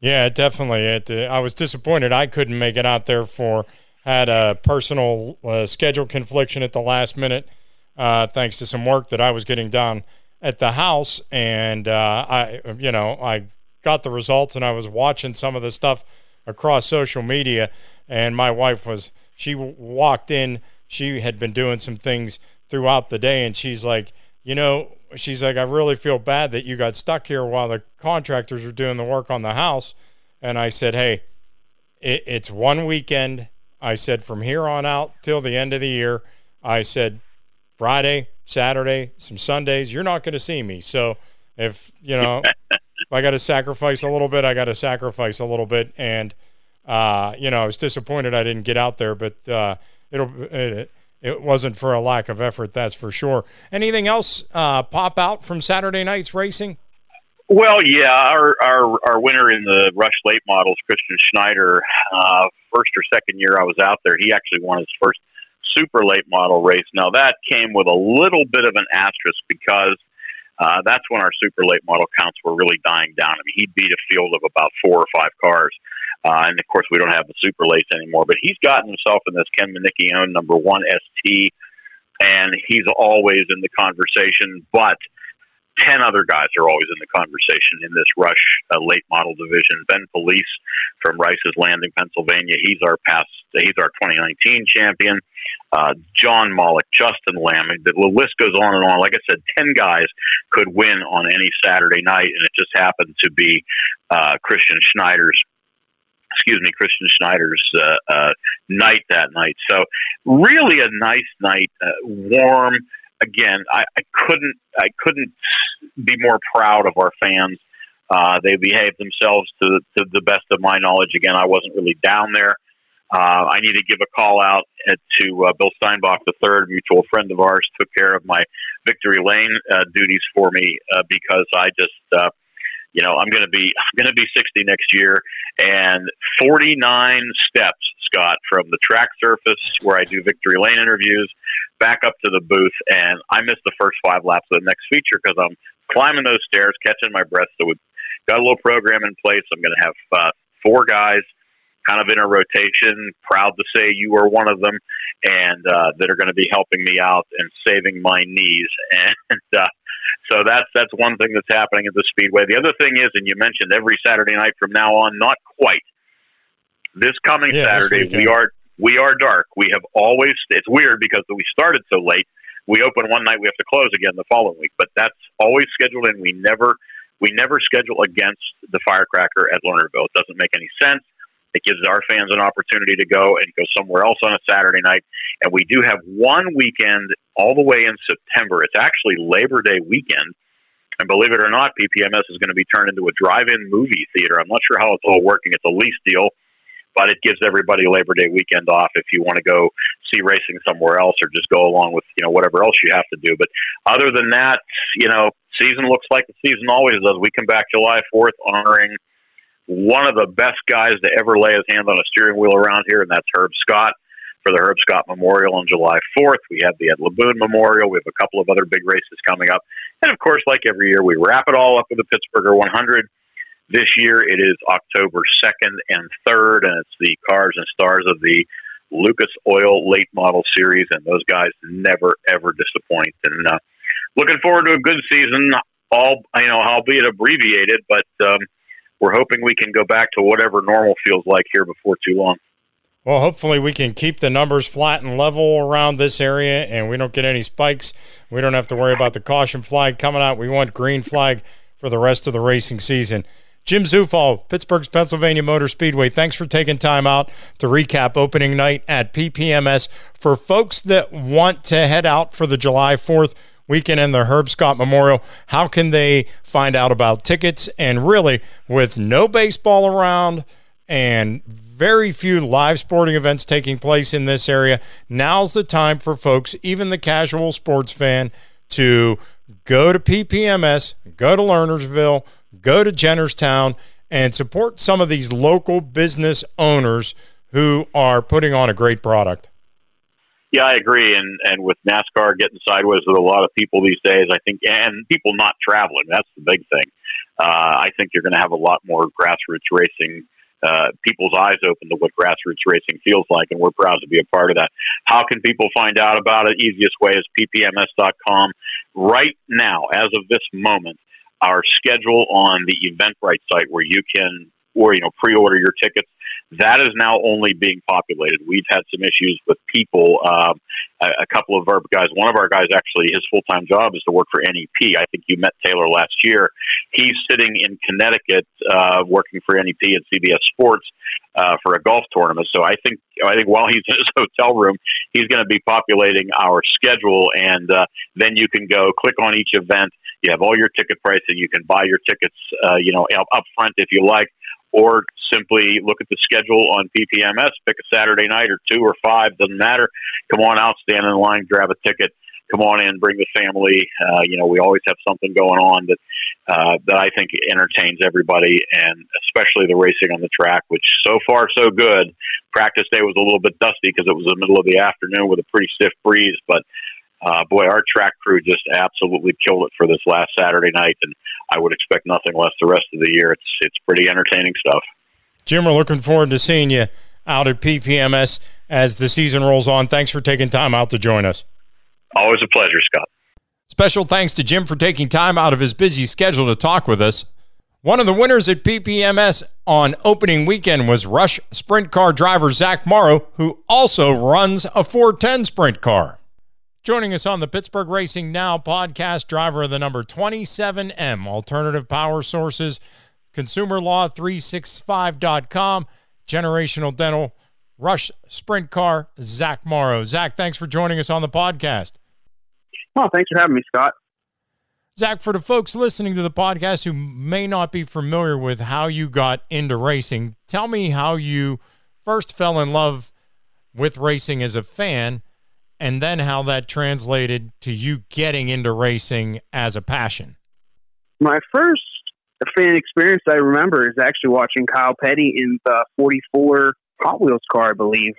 Yeah, definitely. It. Uh, I was disappointed I couldn't make it out there for had a personal uh, schedule confliction at the last minute, uh, thanks to some work that I was getting done at the house, and uh, I, you know, I got the results, and I was watching some of the stuff across social media, and my wife was she walked in. She had been doing some things throughout the day, and she's like, you know, she's like, I really feel bad that you got stuck here while the contractors were doing the work on the house. And I said, hey, it, it's one weekend. I said, from here on out till the end of the year, I said, Friday, Saturday, some Sundays, you're not going to see me. So if, you know, if I got to sacrifice a little bit, I got to sacrifice a little bit. And, uh, you know, I was disappointed I didn't get out there, but uh, it'll it, it, wasn't for a lack of effort, that's for sure. Anything else uh, pop out from Saturday night's racing? Well, yeah, our our our winner in the Rush Late Models, Christian Schneider, uh, first or second year I was out there, he actually won his first super late model race. Now that came with a little bit of an asterisk because uh, that's when our super late model counts were really dying down. I mean, he beat a field of about four or five cars. Uh, and of course, we don't have the super lates anymore. But he's gotten himself in this Ken owned number one ST, and he's always in the conversation. But ten other guys are always in the conversation in this Rush uh, late model division. Ben Police from Rice's Landing, Pennsylvania. He's our past. He's our 2019 champion. Uh, John Mollick, Justin Lamb. The list goes on and on. Like I said, ten guys could win on any Saturday night, and it just happened to be uh, Christian Schneider's excuse me, Christian Schneider's uh, uh, night that night. So really a nice night, uh, warm. Again, I, I couldn't I couldn't be more proud of our fans. Uh, they behaved themselves to, to the best of my knowledge. Again, I wasn't really down there. Uh, I need to give a call out to uh, Bill Steinbach, the third mutual friend of ours, took care of my victory lane uh, duties for me uh, because I just uh, you know, I'm going to be I'm going to be 60 next year, and 49 steps, Scott, from the track surface where I do victory lane interviews, back up to the booth, and I missed the first five laps of the next feature because I'm climbing those stairs, catching my breath. So we've got a little program in place. I'm going to have uh, four guys kind of in a rotation. Proud to say you are one of them, and uh, that are going to be helping me out and saving my knees. And uh, so that's that's one thing that's happening at the Speedway. The other thing is, and you mentioned every Saturday night from now on, not quite. This coming yeah, Saturday, we are we are dark. We have always. It's weird because we started so late. We open one night, we have to close again the following week. But that's always scheduled in. We never we never schedule against the Firecracker at Lernerville. It doesn't make any sense. It gives our fans an opportunity to go and go somewhere else on a Saturday night. And we do have one weekend all the way in September. It's actually Labor Day weekend. And believe it or not, PPMS is going to be turned into a drive-in movie theater. I'm not sure how it's all working. It's a lease deal, but it gives everybody Labor Day weekend off if you want to go see racing somewhere else or just go along with you know whatever else you have to do. But other than that, you know, season looks like the season always does. We come back July 4th honoring one of the best guys to ever lay his hand on a steering wheel around here, and that's Herb Scott for the Herb Scott Memorial on July 4th. We have the Ed Laboon Memorial. We have a couple of other big races coming up. And of course, like every year, we wrap it all up with the Pittsburgher 100. This year it is October 2nd and 3rd, and it's the cars and stars of the Lucas Oil Late Model Series, and those guys never, ever disappoint. And uh, looking forward to a good season all you know, albeit abbreviated, but um, we're hoping we can go back to whatever normal feels like here before too long. Well, hopefully we can keep the numbers flat and level around this area and we don't get any spikes. We don't have to worry about the caution flag coming out. We want green flag for the rest of the racing season. Jim Zufall, Pittsburgh's Pennsylvania Motor Speedway, thanks for taking time out to recap opening night at PPMS. For folks that want to head out for the July 4th weekend in the Herb Scott Memorial, how can they find out about tickets? And really, with no baseball around and very few live sporting events taking place in this area. Now's the time for folks, even the casual sports fan, to go to PPMS, go to Lernerville, go to Jennerstown, and support some of these local business owners who are putting on a great product. Yeah, I agree. And and with NASCAR getting sideways with a lot of people these days, I think, and people not traveling, that's the big thing. Uh, I think you're going to have a lot more grassroots racing uh, people's eyes open to what grassroots racing feels like, and we're proud to be a part of that. How can people find out about it? Easiest way is ppms.com. Right now, as of this moment, our schedule on the Eventbrite site where you can or you know pre-order your tickets that is now only being populated. We've had some issues with people. Um, a, a, couple of our guys, one of our guys actually, his full time job is to work for NEP. I think you met Taylor last year. He's sitting in Connecticut uh, working for NEP and CBS Sports uh, for a golf tournament. So I think I think while he's in his hotel room, he's going to be populating our schedule, and uh, then you can go click on each event. You have all your ticket pricing. You can buy your tickets, uh, you know, up, front if you like or simply look at the schedule on PPMS, pick a Saturday night or two or five, doesn't matter. Come on out, stand in line, grab a ticket. Come on in, bring the family. Uh, you know, we always have something going on that uh, that I think entertains everybody, and especially the racing on the track, which so far so good. Practice day was a little bit dusty because it was the middle of the afternoon with a pretty stiff breeze, but uh, boy, our track crew just absolutely killed it for this last Saturday night, and I would expect nothing less the rest of the year. It's it's pretty entertaining stuff. Jim, we're looking forward to seeing you out at PPMS as the season rolls on. Thanks for taking time out to join us. Always a pleasure, Scott. Special thanks to Jim for taking time out of his busy schedule to talk with us. One of the winners at PPMS on opening weekend was Rush Sprint Car driver Zach Morrow, who also runs a 410 sprint car. Joining us on the Pittsburgh Racing Now podcast, driver of the number 27M, Alternative Power Sources, ConsumerLaw365.com, Generational Dental, Rush Sprint Car, Zach Morrow. Zach, thanks for joining us on the podcast. Oh, thanks for having me, Scott. Zach, for the folks listening to the podcast who may not be familiar with how you got into racing, tell me how you first fell in love with racing as a fan and then how that translated to you getting into racing as a passion. My first fan experience I remember is actually watching Kyle Petty in the 44 Hot Wheels car, I believe.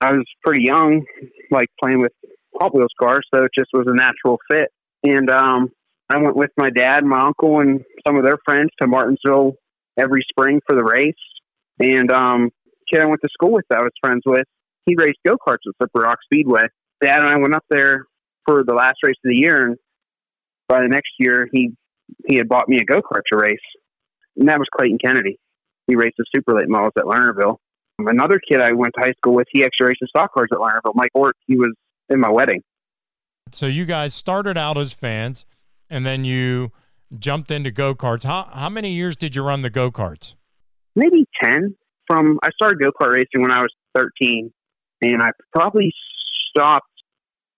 I was pretty young, like playing with Hot Wheels cars, so it just was a natural fit. And um, I went with my dad, my uncle, and some of their friends to Martinsville every spring for the race. And um, kid I went to school with, that I was friends with, he raced go karts at Slippery Rock Speedway dad and I went up there for the last race of the year, and by the next year, he he had bought me a go kart to race, and that was Clayton Kennedy. He raced the super late models at Lernerville. Another kid I went to high school with, he actually raced the stock cars at Lernerville. Mike Ort, he was in my wedding. So you guys started out as fans, and then you jumped into go karts. How how many years did you run the go karts? Maybe ten. From I started go kart racing when I was thirteen, and I probably stopped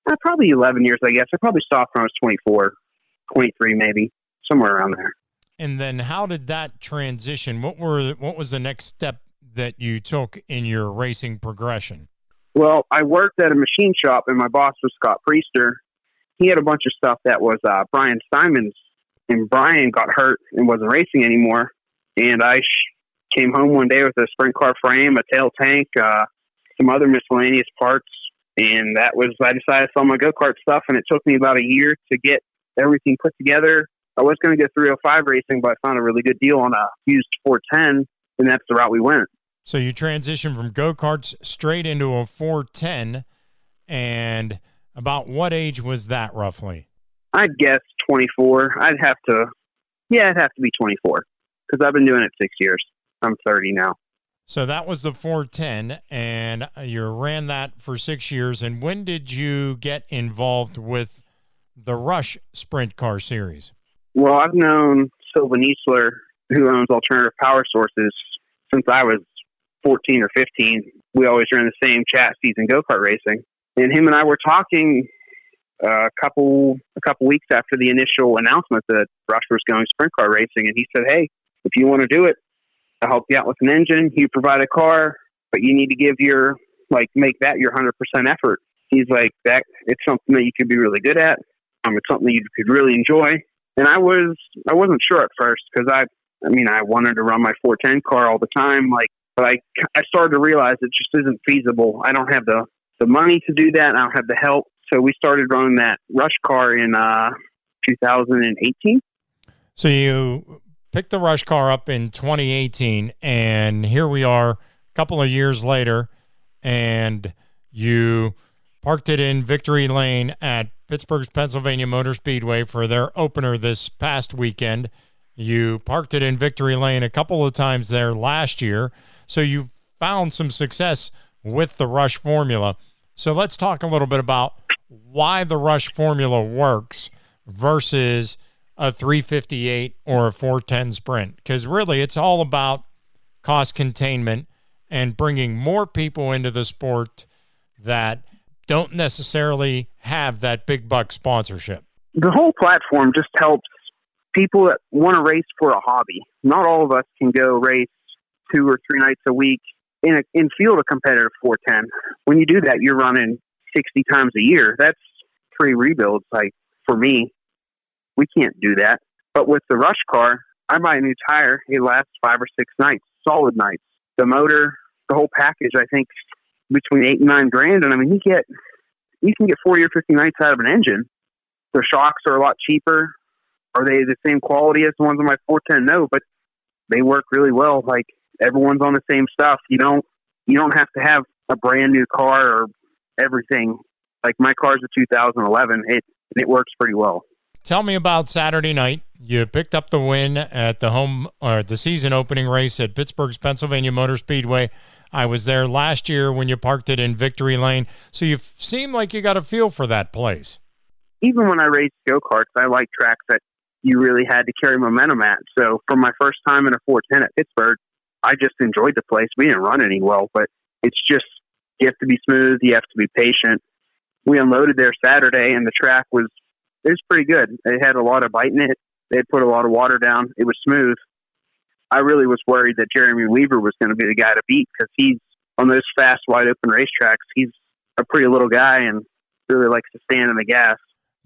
uh, probably 11 years, I guess. I probably stopped when I was 24, 23, maybe somewhere around there. And then how did that transition? What were what was the next step that you took in your racing progression? Well, I worked at a machine shop, and my boss was Scott Priester. He had a bunch of stuff that was uh, Brian Simons, and Brian got hurt and wasn't racing anymore. And I sh- came home one day with a sprint car frame, a tail tank, uh, some other miscellaneous parts, and that was, I decided to sell my go kart stuff, and it took me about a year to get everything put together. I was going to go 305 racing, but I found a really good deal on a used 410, and that's the route we went. So you transitioned from go karts straight into a 410, and about what age was that roughly? I'd guess 24. I'd have to, yeah, it'd have to be 24 because I've been doing it six years. I'm 30 now. So that was the 410, and you ran that for six years. And when did you get involved with the Rush Sprint Car Series? Well, I've known Sylvan Easler, who owns Alternative Power Sources, since I was 14 or 15. We always ran the same chassis and go kart racing. And him and I were talking uh, a couple a couple weeks after the initial announcement that Rush was going sprint car racing, and he said, "Hey, if you want to do it, I'll help you out with an engine. You provide a car, but you need to give your like make that your hundred percent effort." He's like, "That it's something that you could be really good at. Um, it's something you could really enjoy." And I was I wasn't sure at first because I I mean I wanted to run my 410 car all the time, like, but I I started to realize it just isn't feasible. I don't have the the money to do that. I don't have the help. So we started running that rush car in uh, 2018. So you picked the rush car up in 2018, and here we are, a couple of years later, and you parked it in Victory Lane at Pittsburgh's Pennsylvania Motor Speedway for their opener this past weekend. You parked it in Victory Lane a couple of times there last year, so you found some success with the Rush formula. So let's talk a little bit about why the Rush formula works versus a 358 or a 410 sprint because really it's all about cost containment and bringing more people into the sport that don't necessarily have that big buck sponsorship. The whole platform just helps people that want to race for a hobby. Not all of us can go race two or three nights a week in a in field a competitive 410. When you do that, you're running 60 times a year. That's three rebuilds. Like for me, we can't do that. But with the rush car, I buy a new tire. It lasts five or six nights, solid nights. The motor, the whole package, I think between eight and nine grand. And I mean, you get you can get 40 or 50 nights out of an engine. The shocks are a lot cheaper. Are they the same quality as the ones on my 410? No, but they work really well. Like everyone's on the same stuff. You don't you don't have to have a brand new car or everything. Like my car's a 2011. It it works pretty well. Tell me about Saturday night. You picked up the win at the home or the season opening race at Pittsburgh's Pennsylvania Motor Speedway. I was there last year when you parked it in Victory Lane. So you seem like you got a feel for that place. Even when I raced go karts, I like tracks that you really had to carry momentum at. So for my first time in a 410 at Pittsburgh, I just enjoyed the place. We didn't run any well, but it's just you have to be smooth, you have to be patient. We unloaded there Saturday, and the track was it was pretty good. It had a lot of bite in it. They put a lot of water down. It was smooth. I really was worried that Jeremy Weaver was going to be the guy to beat because he's on those fast, wide open racetracks. He's a pretty little guy and really likes to stand in the gas.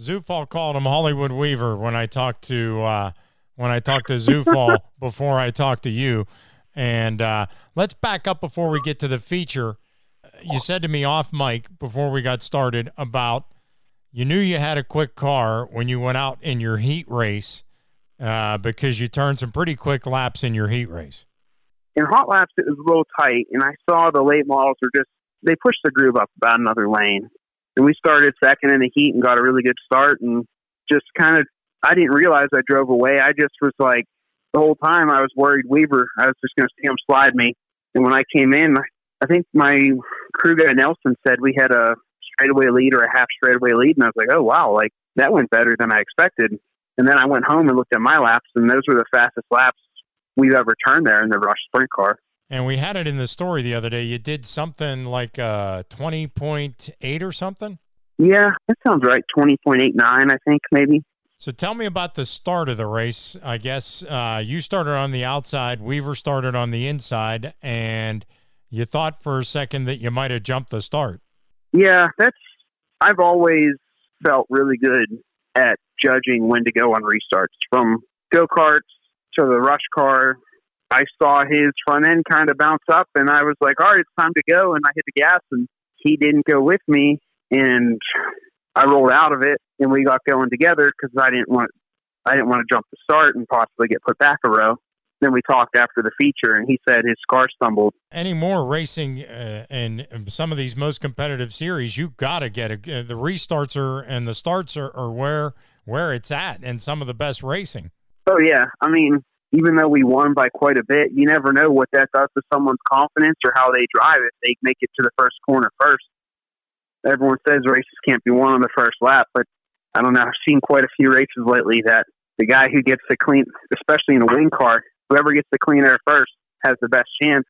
Zufall called him Hollywood Weaver when I talked to uh, when I talked to Zufall before I talked to you. And uh, let's back up before we get to the feature. You said to me off mic before we got started about you knew you had a quick car when you went out in your heat race uh, because you turned some pretty quick laps in your heat race. In hot laps, it was a little tight, and I saw the late models were just they pushed the groove up about another lane, and we started second in the heat and got a really good start, and just kind of I didn't realize I drove away. I just was like the whole time I was worried Weaver. I was just going to see him slide me, and when I came in, I think my crew guy Nelson said we had a straightaway lead or a half straightaway lead, and I was like, oh wow, like that went better than I expected. And then I went home and looked at my laps, and those were the fastest laps we've ever turned there in the Rush Sprint car. And we had it in the story the other day. You did something like uh, 20.8 or something? Yeah, that sounds right. 20.89, I think, maybe. So tell me about the start of the race. I guess uh, you started on the outside, Weaver started on the inside, and you thought for a second that you might have jumped the start. Yeah, that's. I've always felt really good at judging when to go on restarts. From go karts to the rush car, I saw his front end kind of bounce up, and I was like, "All right, it's time to go." And I hit the gas, and he didn't go with me, and I rolled out of it, and we got going together because I didn't want I didn't want to jump the start and possibly get put back a row then we talked after the feature, and he said his car stumbled. Any more racing uh, in some of these most competitive series, you got to get a, uh, the restarts are and the starts are, are where where it's at and some of the best racing. Oh yeah, I mean, even though we won by quite a bit, you never know what that does to someone's confidence or how they drive if they make it to the first corner first. Everyone says races can't be won on the first lap, but I don't know. I've seen quite a few races lately that the guy who gets the clean, especially in a wing car, whoever gets the clean air first has the best chance.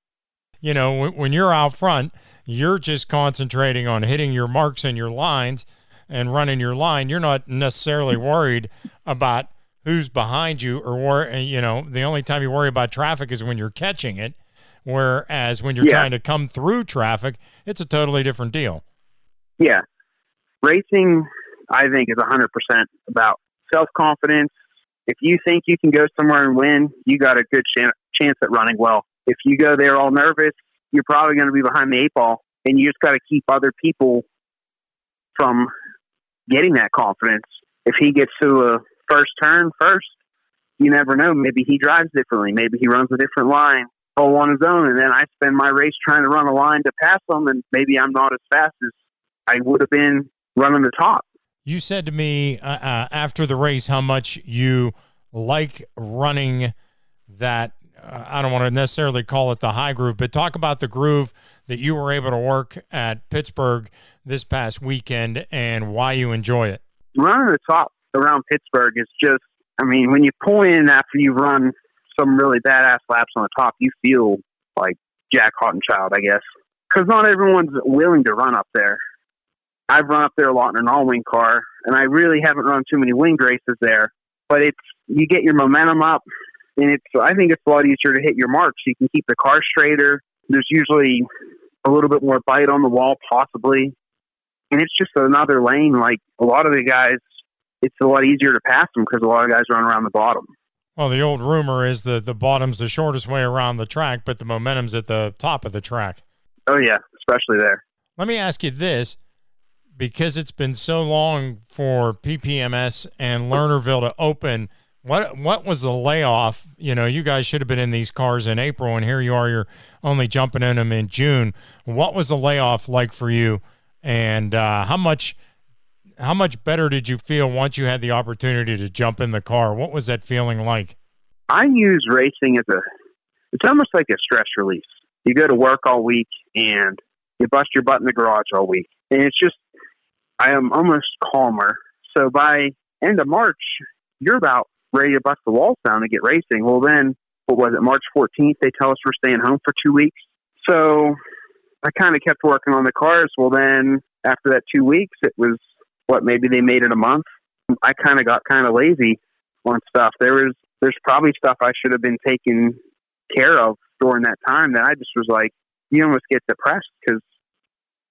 You know, when you're out front, you're just concentrating on hitting your marks and your lines and running your line. You're not necessarily worried about who's behind you or where, you know, the only time you worry about traffic is when you're catching it. Whereas when you're yeah. trying to come through traffic, it's a totally different deal. Yeah. Racing, I think, is 100% about self confidence. If you think you can go somewhere and win, you got a good chance chance at running well. If you go there all nervous, you're probably going to be behind the eight ball, and you just got to keep other people from getting that confidence. If he gets to a first turn first, you never know. Maybe he drives differently. Maybe he runs a different line all on his own, and then I spend my race trying to run a line to pass him, and maybe I'm not as fast as I would have been running the top. You said to me uh, uh, after the race how much you like running that I don't want to necessarily call it the high groove, but talk about the groove that you were able to work at Pittsburgh this past weekend and why you enjoy it. Running the top around Pittsburgh is just, I mean, when you pull in after you run some really badass laps on the top, you feel like Jack Hottenchild, I guess. Because not everyone's willing to run up there. I've run up there a lot in an all wing car, and I really haven't run too many wing races there. But it's, you get your momentum up and it's I think it's a lot easier to hit your marks. You can keep the car straighter. There's usually a little bit more bite on the wall, possibly, and it's just another lane. Like a lot of the guys, it's a lot easier to pass them because a lot of guys run around the bottom. Well, the old rumor is that the bottom's the shortest way around the track, but the momentum's at the top of the track. Oh yeah, especially there. Let me ask you this because it's been so long for PPMS and Lernerville to open what what was the layoff? You know, you guys should have been in these cars in April, and here you are. You're only jumping in them in June. What was the layoff like for you? And uh, how much how much better did you feel once you had the opportunity to jump in the car? What was that feeling like? I use racing as a it's almost like a stress release. You go to work all week and you bust your butt in the garage all week, and it's just I am almost calmer. So by end of March, you're about ready to bust the walls down and get racing. Well, then, what was it, March 14th, they tell us we're staying home for two weeks. So I kind of kept working on the cars. Well, then, after that two weeks, it was what, maybe they made it a month. I kind of got kind of lazy on stuff. There was, there's probably stuff I should have been taking care of during that time that I just was like, you almost get depressed because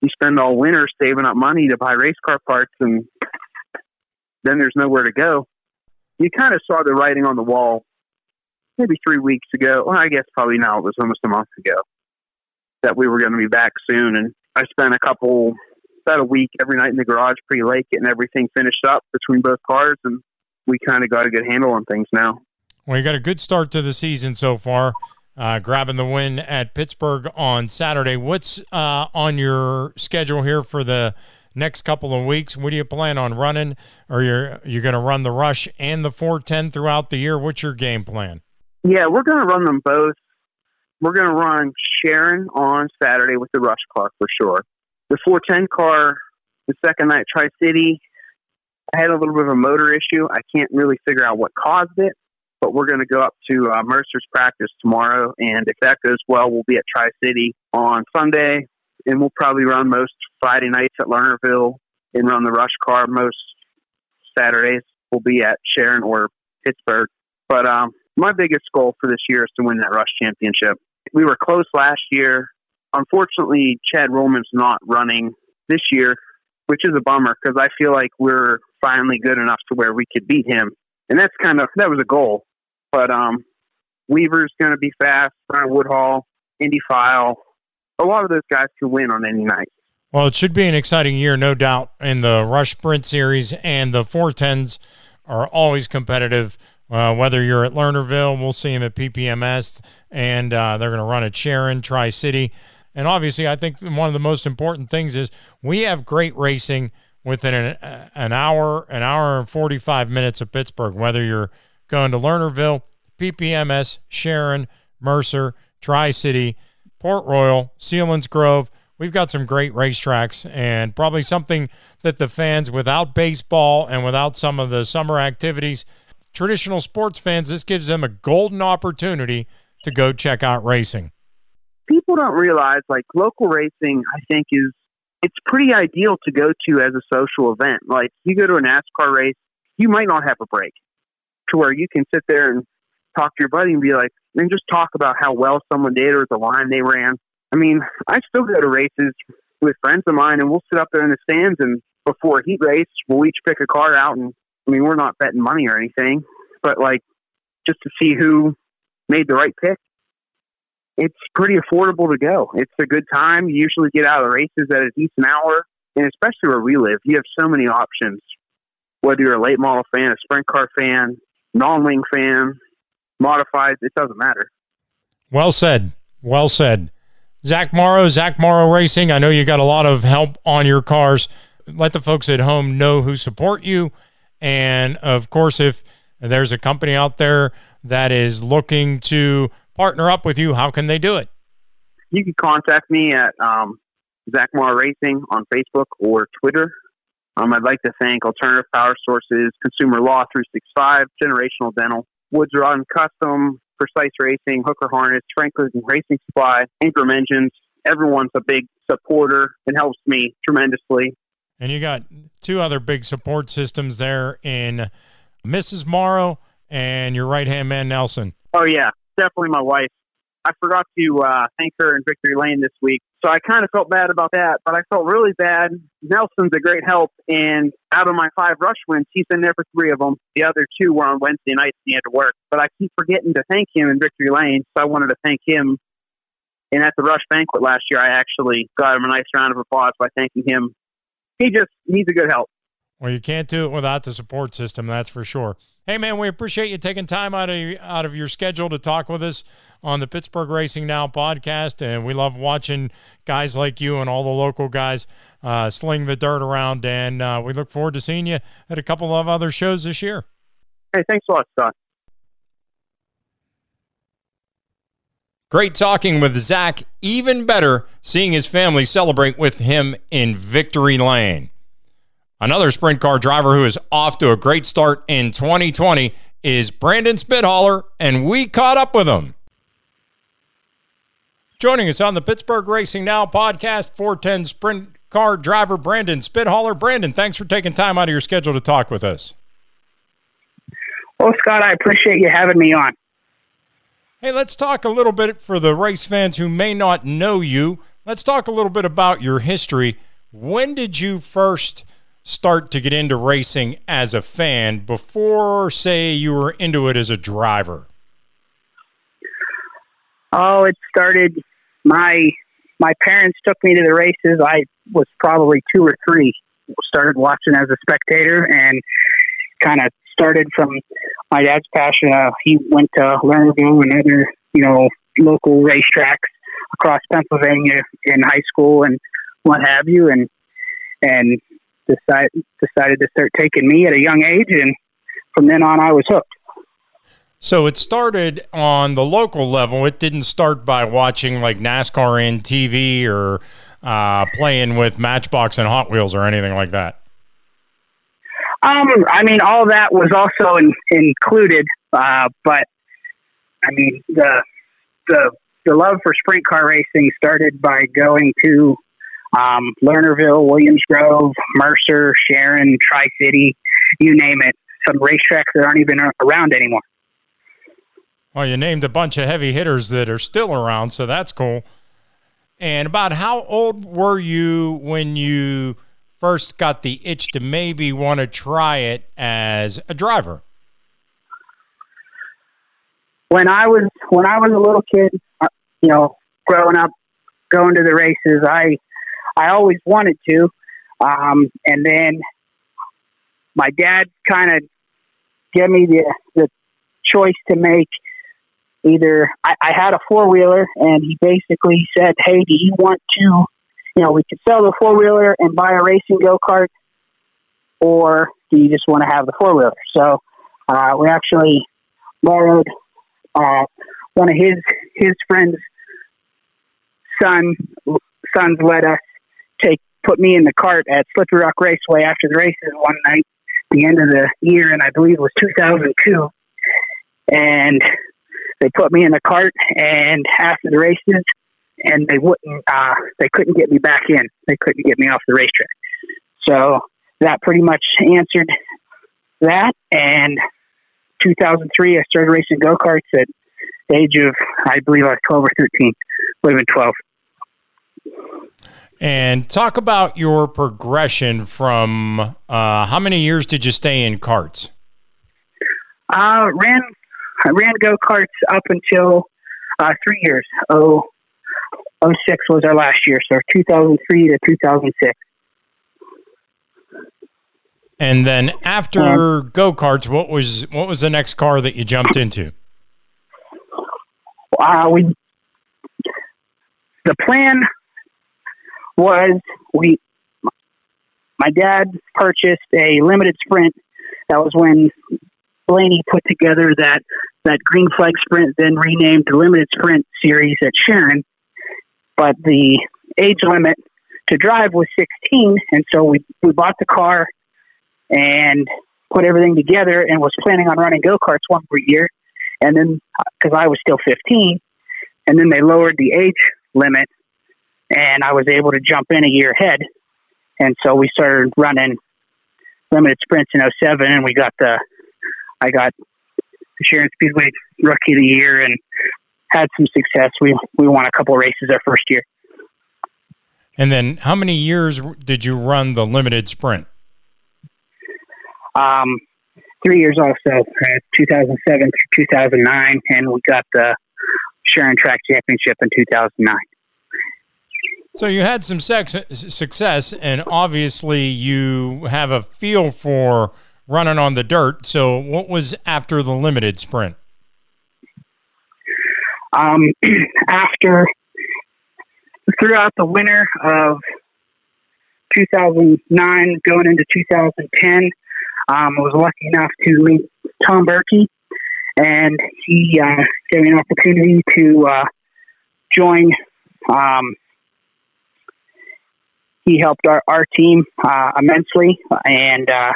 you spend all winter saving up money to buy race car parts and then there's nowhere to go you kind of saw the writing on the wall maybe three weeks ago. Well, I guess probably now it was almost a month ago that we were going to be back soon. And I spent a couple, about a week every night in the garage pretty late getting everything finished up between both cars. And we kind of got a good handle on things now. Well, you got a good start to the season so far. Uh, grabbing the win at Pittsburgh on Saturday. What's uh, on your schedule here for the next couple of weeks? What do you plan on running? You're you going to run the rush and the 410 throughout the year? What's your game plan? Yeah, we're going to run them both. We're going to run Sharon on Saturday with the rush car for sure. The 410 car, the second night Tri City, I had a little bit of a motor issue. I can't really figure out what caused it, but we're going to go up to uh, Mercer's practice tomorrow. And if that goes well, we'll be at Tri City on Sunday and we'll probably run most Friday nights at Lernerville and run the rush car most Saturdays. We'll be at Sharon or Pittsburgh. But um, my biggest goal for this year is to win that rush championship. We were close last year. Unfortunately, Chad Rollman's not running this year, which is a bummer because I feel like we're finally good enough to where we could beat him. And that's kind of that was a goal. But um, Weaver's going to be fast. Brian Woodhall, Indy File, a lot of those guys can win on any night. Well, it should be an exciting year, no doubt, in the Rush Sprint Series, and the 410s are always competitive. Uh, whether you're at Lernerville, we'll see them at PPMS, and uh, they're going to run at Sharon, Tri City. And obviously, I think one of the most important things is we have great racing. within an, an hour, an hour and 45 minutes of Pittsburgh, whether you're going to Lernerville, PPMS, Sharon, Mercer, Tri City, Port Royal, Sealands Selinsgrove. We've got some great racetracks and probably something that the fans, without baseball and without some of the summer activities, traditional sports fans, this gives them a golden opportunity to go check out racing. People don't realize like local racing, I think, is it's pretty ideal to go to as a social event. Like you go to a NASCAR race, you might not have a break to where you can sit there and talk to your buddy and be like, and just talk about how well someone did or the line they ran. I mean, I still go to races with friends of mine and we'll sit up there in the stands and before a heat race, we'll each pick a car out and I mean, we're not betting money or anything, but like just to see who made the right pick. It's pretty affordable to go. It's a good time. You usually get out of the races at a decent hour, and especially where we live, you have so many options. Whether you're a late model fan, a sprint car fan, non-wing fan, modified, it doesn't matter. Well said. Well said. Zach Morrow, Zach Morrow Racing. I know you got a lot of help on your cars. Let the folks at home know who support you. And of course, if there's a company out there that is looking to partner up with you, how can they do it? You can contact me at um, Zach Morrow Racing on Facebook or Twitter. Um, I'd like to thank Alternative Power Sources, Consumer Law 365, Generational Dental, Woods Rod Custom, Precise Racing, Hooker Harness, Franklin's Racing Supply, Ingram Engines. Everyone's a big supporter and helps me tremendously. And you got two other big support systems there in Mrs. Morrow and your right hand man, Nelson. Oh, yeah, definitely my wife. I forgot to uh, thank her in Victory Lane this week. So I kind of felt bad about that, but I felt really bad. Nelson's a great help, and out of my five rush wins, he's been there for three of them. The other two were on Wednesday nights and he had to work. But I keep forgetting to thank him in Victory Lane, so I wanted to thank him. And at the Rush Banquet last year, I actually got him a nice round of applause by thanking him. He just needs a good help. Well, you can't do it without the support system, that's for sure. Hey, man, we appreciate you taking time out of out of your schedule to talk with us on the Pittsburgh Racing Now podcast, and we love watching guys like you and all the local guys uh, sling the dirt around. And uh, we look forward to seeing you at a couple of other shows this year. Hey, thanks a lot, Scott. Great talking with Zach. Even better, seeing his family celebrate with him in Victory Lane. Another sprint car driver who is off to a great start in 2020 is Brandon Spithaler, and we caught up with him. Joining us on the Pittsburgh Racing Now podcast, 410 sprint car driver Brandon Spithaler. Brandon, thanks for taking time out of your schedule to talk with us. Well, Scott, I appreciate you having me on. Hey, let's talk a little bit for the race fans who may not know you. Let's talk a little bit about your history. When did you first start to get into racing as a fan before, say, you were into it as a driver? Oh, it started. My my parents took me to the races. I was probably two or three. Started watching as a spectator and kind of started from my dad's passion. Uh, he went to Lernerville and other, you know, local racetracks across Pennsylvania in high school and what have you, and and decided decided to start taking me at a young age, and from then on, I was hooked. So it started on the local level. It didn't start by watching like NASCAR in TV or uh, playing with Matchbox and Hot Wheels or anything like that. Um, I mean, all that was also in, included, uh, but I mean the the the love for sprint car racing started by going to um, Lernerville, Williams Grove, Mercer, Sharon, Tri City, you name it. Some racetracks that aren't even around anymore. Well, you named a bunch of heavy hitters that are still around, so that's cool. And about how old were you when you first got the itch to maybe want to try it as a driver? When I was when I was a little kid, uh, you know, growing up, going to the races, I I always wanted to. Um, and then my dad kind of gave me the, the choice to make either I, I had a four wheeler and he basically said, Hey, do you want to, you know, we could sell the four wheeler and buy a racing go kart or do you just want to have the four wheeler? So uh, we actually borrowed uh, one of his his friends' son sons let us take put me in the cart at Slippery Rock Raceway after the races one night, the end of the year, and I believe it was 2002. And they put me in the cart, and after the races, and they wouldn't, uh, they couldn't get me back in. They couldn't get me off the racetrack. So that pretty much answered that. And 2003, I started racing go karts at age of, I believe, I was 12 or 13. Would have been 12. And talk about your progression from uh, how many years did you stay in karts? Uh, ran I ran go karts up until uh, three years. Oh, 06 was our last year, so 2003 to 2006. And then after go karts, what was what was the next car that you jumped into? Uh, we the plan was we my dad purchased a limited sprint. That was when Blaney put together that that green flag sprint, then renamed the limited sprint series at Sharon. But the age limit to drive was 16, and so we we bought the car and put everything together and was planning on running go karts one per year. And then because I was still 15, and then they lowered the age limit and I was able to jump in a year ahead. And so we started running limited sprints in 07 and we got the, I got the Sharon Speedway Rookie of the Year and had some success. We, we won a couple races our first year. And then how many years did you run the limited sprint? Um, three years also, uh, 2007 through 2009, and we got the Sharon Track Championship in 2009. So you had some sex, success, and obviously you have a feel for running on the dirt. So what was after the limited sprint? Um, after throughout the winter of 2009, going into 2010, um, I was lucky enough to meet Tom Berkey, and he uh, gave me an opportunity to uh, join um, he helped our, our team uh, immensely, and uh,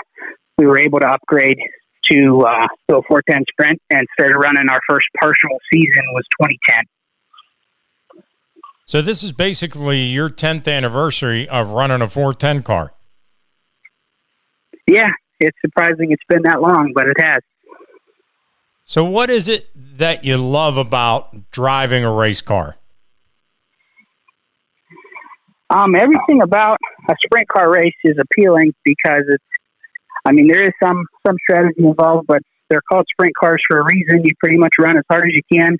we were able to upgrade to uh, the 410 Sprint and started running our first partial season was 2010. So this is basically your 10th anniversary of running a 410 car. Yeah, it's surprising it's been that long, but it has. So what is it that you love about driving a race car? Um, everything about a sprint car race is appealing because it's. I mean, there is some some strategy involved, but they're called sprint cars for a reason. You pretty much run as hard as you can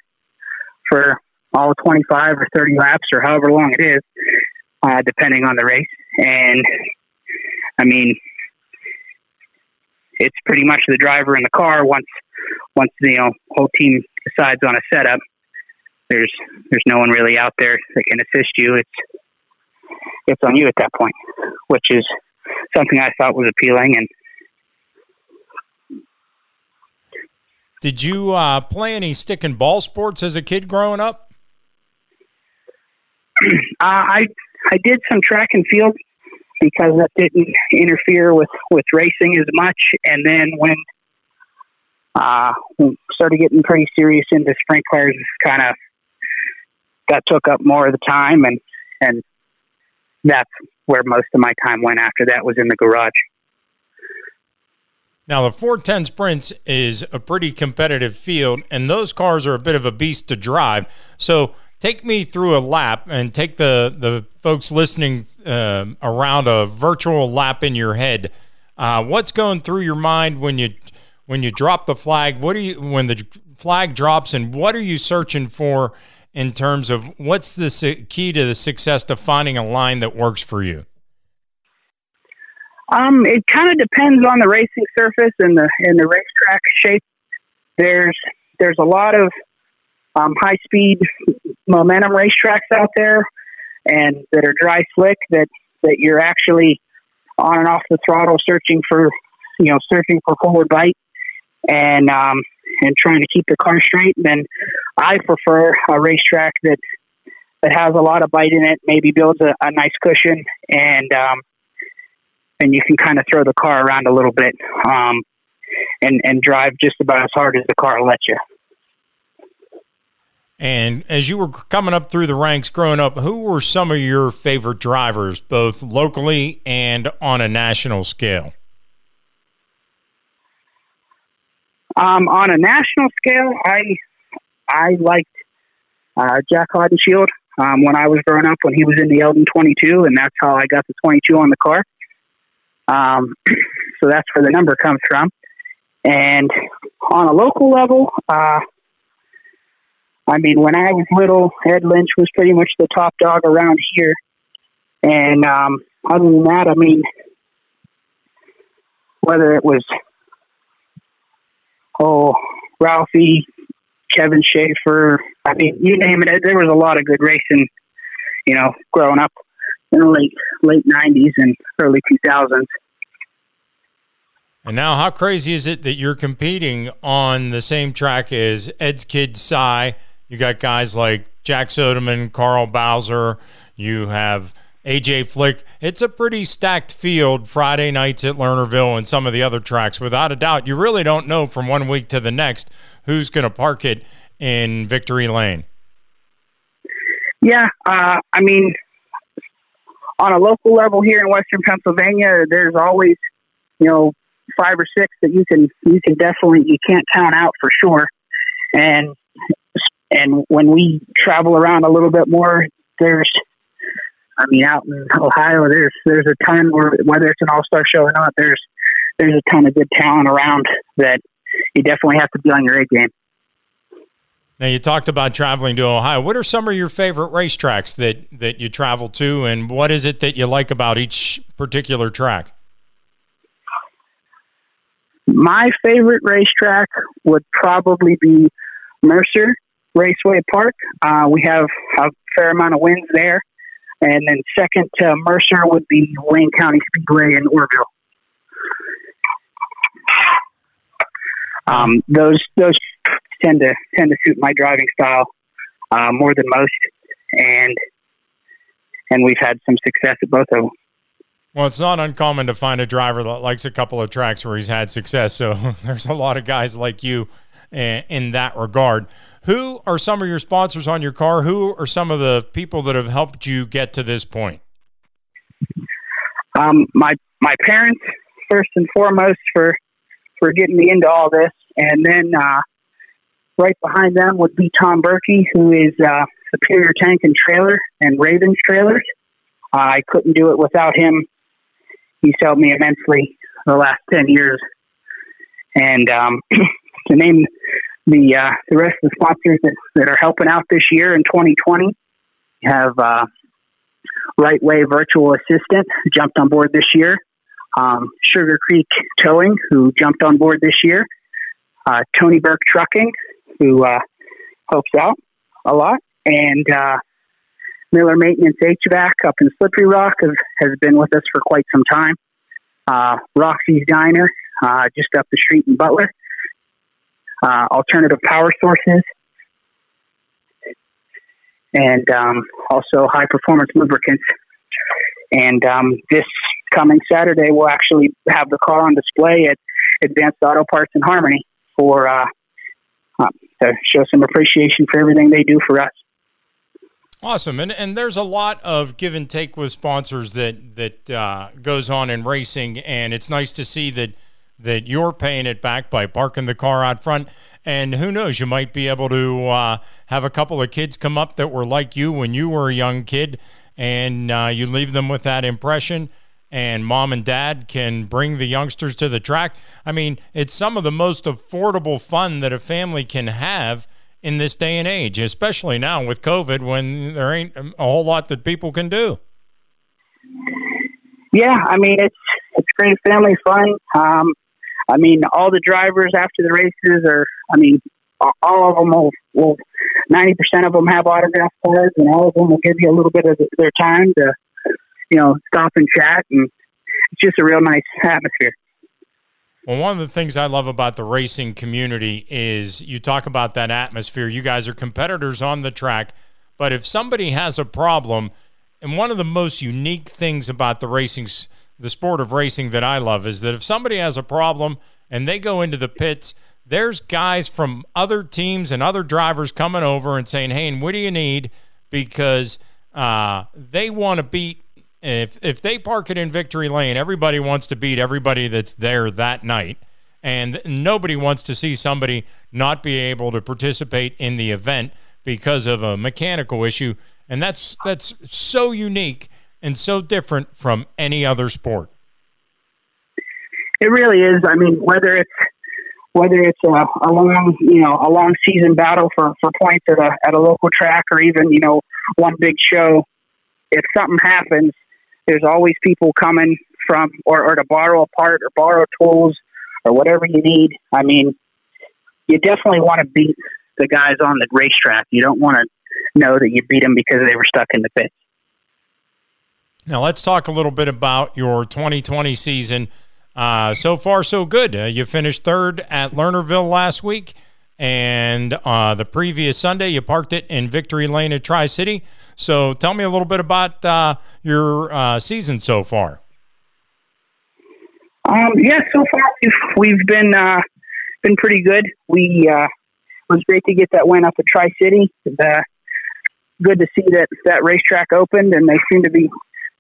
for all 25 or 30 laps or however long it is, uh, depending on the race. And I mean, it's pretty much the driver in the car. Once once the you know, whole team decides on a setup, there's there's no one really out there that can assist you. It's it's on you at that point, which is something I thought was appealing. And did you uh, play any stick and ball sports as a kid growing up? uh, I I did some track and field because that didn't interfere with with racing as much. And then when uh, started getting pretty serious into sprint cars, kind of that took up more of the time and and that's where most of my time went after that was in the garage. Now, the 410 Sprints is a pretty competitive field, and those cars are a bit of a beast to drive. So, take me through a lap and take the, the folks listening uh, around a virtual lap in your head. Uh, what's going through your mind when you when you drop the flag? What do you when the flag drops, and what are you searching for in terms of what's the key to the success to finding a line that works for you? Um, it kind of depends on the racing surface and the and the racetrack shape. There's there's a lot of um, high speed momentum racetracks out there, and that are dry slick that that you're actually on and off the throttle, searching for you know searching for forward bite and um, and trying to keep the car straight. Then I prefer a racetrack that that has a lot of bite in it, maybe builds a, a nice cushion, and um, and you can kind of throw the car around a little bit um, and and drive just about as hard as the car will let you. And as you were coming up through the ranks growing up, who were some of your favorite drivers, both locally and on a national scale? Um, on a national scale, I I liked uh, Jac Haudenschild um, when I was growing up when he was in the Eldon 22, and that's how I got the 22 on the car. Um, so that's where the number comes from. And on a local level, uh, I mean, when I was little, Ed Lynch was pretty much the top dog around here. And um, other than that, I mean, whether it was, oh, Ralphie, Kevin Schaefer, I mean, you name it, there was a lot of good racing, you know, growing up in the late, late 90s and early 2000s. And now, how crazy is it that you're competing on the same track as Ed's kid Cy? You got guys like Jack Sodeman, Carl Bowser. You have AJ Flick. It's a pretty stacked field Friday nights at Lernerville and some of the other tracks. Without a doubt, you really don't know from one week to the next who's going to park it in Victory Lane. Yeah, uh, I mean, on a local level here in Western Pennsylvania, there's always, you know, five or six that you can you can definitely you can't count out for sure. And and when we travel around a little bit more, there's, I mean, out in Ohio, there's there's a ton where whether it's an all star show or not, there's there's a ton of good talent around that you definitely have to be on your A game. Now you talked about traveling to Ohio. What are some of your favorite racetracks that that you travel to, and what is it that you like about each particular track? My favorite racetrack would probably be Mercer. Raceway Park. Uh, we have a fair amount of wins there. And then second to Mercer would be Wayne County Speedway in Orrville. Um, those those tend to tend to suit my driving style uh, more than most, and and we've had some success at both of them. Well, it's not uncommon to find a driver that likes a couple of tracks where he's had success. So there's a lot of guys like you in that regard. Who are some of your sponsors on your car? Who are some of the people that have helped you get to this point? Um, my my parents first and foremost for for getting me into all this, and then uh, right behind them would be Tom Berkey, who is uh, Superior Tank and Trailer and Ravens Trailers. Uh, I couldn't do it without him. He's helped me immensely the last ten years, and um, to name the uh, the rest of the sponsors that, that are helping out this year in 2020 have uh, Right Way Virtual Assistant jumped on board this year. Um, Sugar Creek Towing, who jumped on board this year. Uh, Tony Burke Trucking, who uh, helps out a lot, and uh, Miller Maintenance HVAC up in Slippery Rock has, has been with us for quite some time. Uh, Roxy's Diner, uh, just up the street in Butler uh, alternative power sources, and um, also high performance lubricants. And um, this coming Saturday, we'll actually have the car on display at Advanced Auto Parts and Harmony for uh, uh, to show some appreciation for everything they do for us. Awesome, and and there's a lot of give and take with sponsors that that uh, goes on in racing, and it's nice to see that that you're paying it back by parking the car out front. And who knows, you might be able to uh, have a couple of kids come up that were like you when you were a young kid, and uh, you leave them with that impression. And mom and dad can bring the youngsters to the track. I mean, it's some of the most affordable fun that a family can have in this day and age, especially now with COVID when there ain't a whole lot that people can do. Yeah, I mean it's it's great family fun. Um, I mean, all the drivers after the races are, I mean, all of them will, will 90% of them have autograph cards and all of them will give you a little bit of their time to, you know, stop and chat and, it's just a real nice atmosphere. Well, one of the things I love about the racing community is you talk about that atmosphere. You guys are competitors on the track, but if somebody has a problem, and one of the most unique things about the racing, the sport of racing that I love is that if somebody has a problem and they go into the pits, there's guys from other teams and other drivers coming over and saying, "Hey, and what do you need?" Because uh, they want to beat if if they park it in victory lane, everybody wants to beat everybody that's there that night. And nobody wants to see somebody not be able to participate in the event because of a mechanical issue. And that's that's so unique and so different from any other sport. It really is. I mean, whether it's whether it's a, a long, you know, a long season battle for, for points at a at a local track, or even you know one big show, if something happens, there's always people coming from or, or to borrow a part or borrow tools or whatever you need. I mean, you definitely want to beat the guys on the racetrack. You don't want to know that you beat them because they were stuck in the pit. Now let's talk a little bit about your 2020 season. Uh, so far, so good. Uh, you finished third at Lernerville last week, and uh, the previous Sunday you parked it in Victory Lane at Tri City. So tell me a little bit about uh, your uh, season so far. Um, yeah, so far we've, been uh, been pretty good. We it was great to get that win up at Tri City. Good to see that that racetrack opened, and they seem to be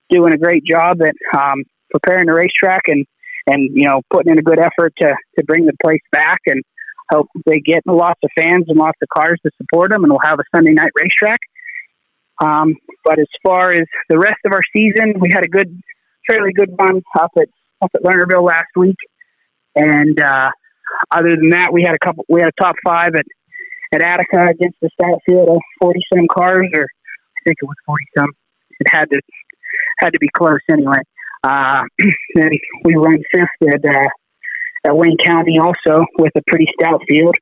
doing a great job at um, preparing the racetrack and and you know putting in a good effort to to bring the place back and hope they get lots of fans and lots of cars to support them, and we'll have a Sunday night racetrack. Um, but as far as the rest of our season, we had a good, fairly good run up at up at Lernerville last week, and uh, other than that, we had a couple. We had a top five at at Attica against the stat of forty some cars, or I think it was forty some. It had to had to be close anyway. Uh, then we run fifth at uh, at Wayne County also with a pretty stout field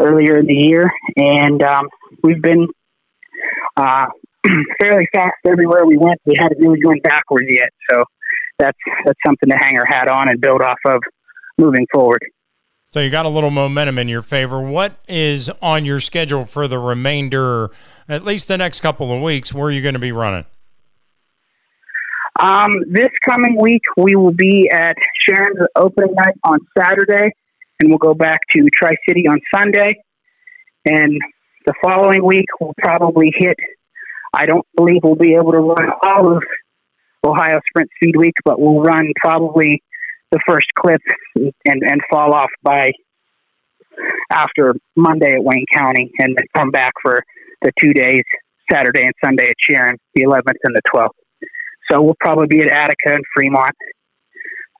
earlier in the year, and um, we've been uh, fairly fast everywhere we went. We hadn't really gone backwards yet, so that's that's something to hang our hat on and build off of moving forward. So you got a little momentum in your favor. What is on your schedule for the remainder, at least the next couple of weeks? Where are you going to be running? Um, this coming week, we will be at Sharon's opening night on Saturday, and we'll go back to Tri City on Sunday. And the following week, we'll probably hit. I don't believe we'll be able to run all of Ohio Sprint Speed Week, but we'll run probably the first clip and, and fall off by after Monday at Wayne County, and then come back for the two days, Saturday and Sunday at Sharon, the 11th and the 12th. So we'll probably be at Attica and Fremont,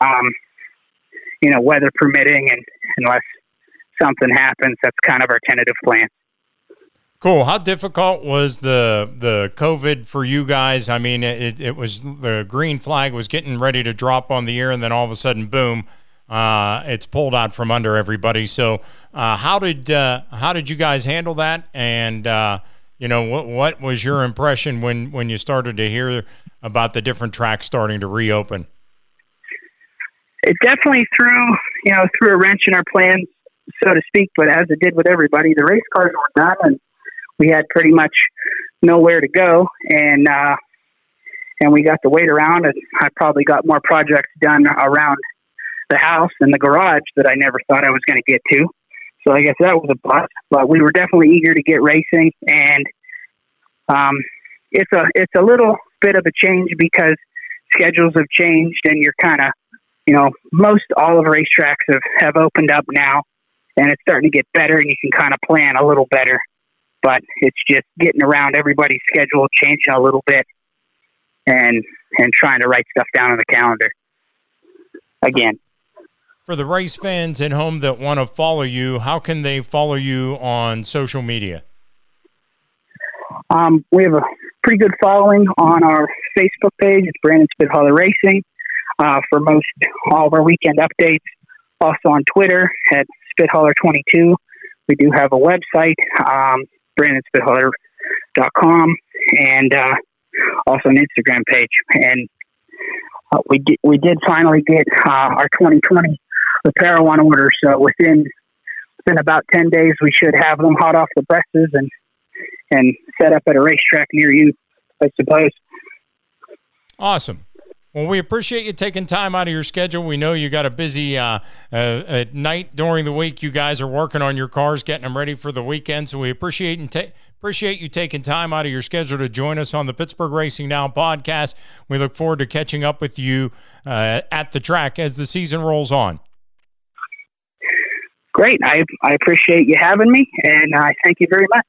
um, you know, weather permitting, and unless something happens, that's kind of our tentative plan. Cool. How difficult was the the COVID for you guys? I mean, it, it was the green flag was getting ready to drop on the air, and then all of a sudden, boom, uh, it's pulled out from under everybody. So, uh, how did uh, how did you guys handle that? And uh, you know, what what was your impression when when you started to hear about the different tracks starting to reopen? It definitely threw you know threw a wrench in our plans, so to speak. But as it did with everybody, the race cars were done and we had pretty much nowhere to go, and uh, and we got to wait around, and I probably got more projects done around the house and the garage that I never thought I was going to get to. So I guess that was a plus, but we were definitely eager to get racing, and um, it's a it's a little bit of a change because schedules have changed, and you're kind of you know most all of racetracks have have opened up now, and it's starting to get better, and you can kind of plan a little better but it's just getting around everybody's schedule, changing a little bit, and and trying to write stuff down on the calendar again. For the race fans at home that want to follow you, how can they follow you on social media? Um, we have a pretty good following on our Facebook page. It's Brandon Spithaler Racing uh, for most all of our weekend updates. Also on Twitter at Spithaler22. We do have a website. Um, brandonspithaler.com and uh, also an Instagram page. And uh, we did we did finally get uh, our 2020 apparel on order. So within within about 10 days, we should have them hot off the presses and and set up at a racetrack near you, I suppose. Awesome. Well, we appreciate you taking time out of your schedule. We know you got a busy uh, uh, at night during the week. You guys are working on your cars, getting them ready for the weekend. So we appreciate and ta- appreciate you taking time out of your schedule to join us on the Pittsburgh Racing Now podcast. We look forward to catching up with you uh, at the track as the season rolls on. Great. I, I appreciate you having me, and I thank you very much.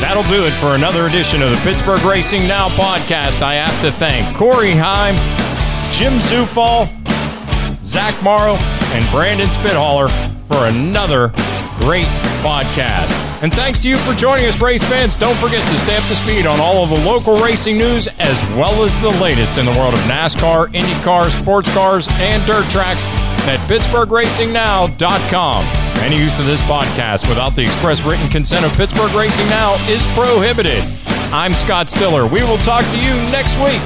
That'll do it for another edition of the Pittsburgh Racing Now podcast. I have to thank Corey Heim, Jim Zufall, Zach Morrow, and Brandon Spithaler for another great podcast. And thanks to you for joining us, race fans. Don't forget to stay up to speed on all of the local racing news as well as the latest in the world of NASCAR, IndyCar, sports cars, and dirt tracks at PittsburghRacingNow.com. Any use of this podcast without the express written consent of Pittsburgh Racing Now is prohibited. I'm Scott Stiller. We will talk to you next week.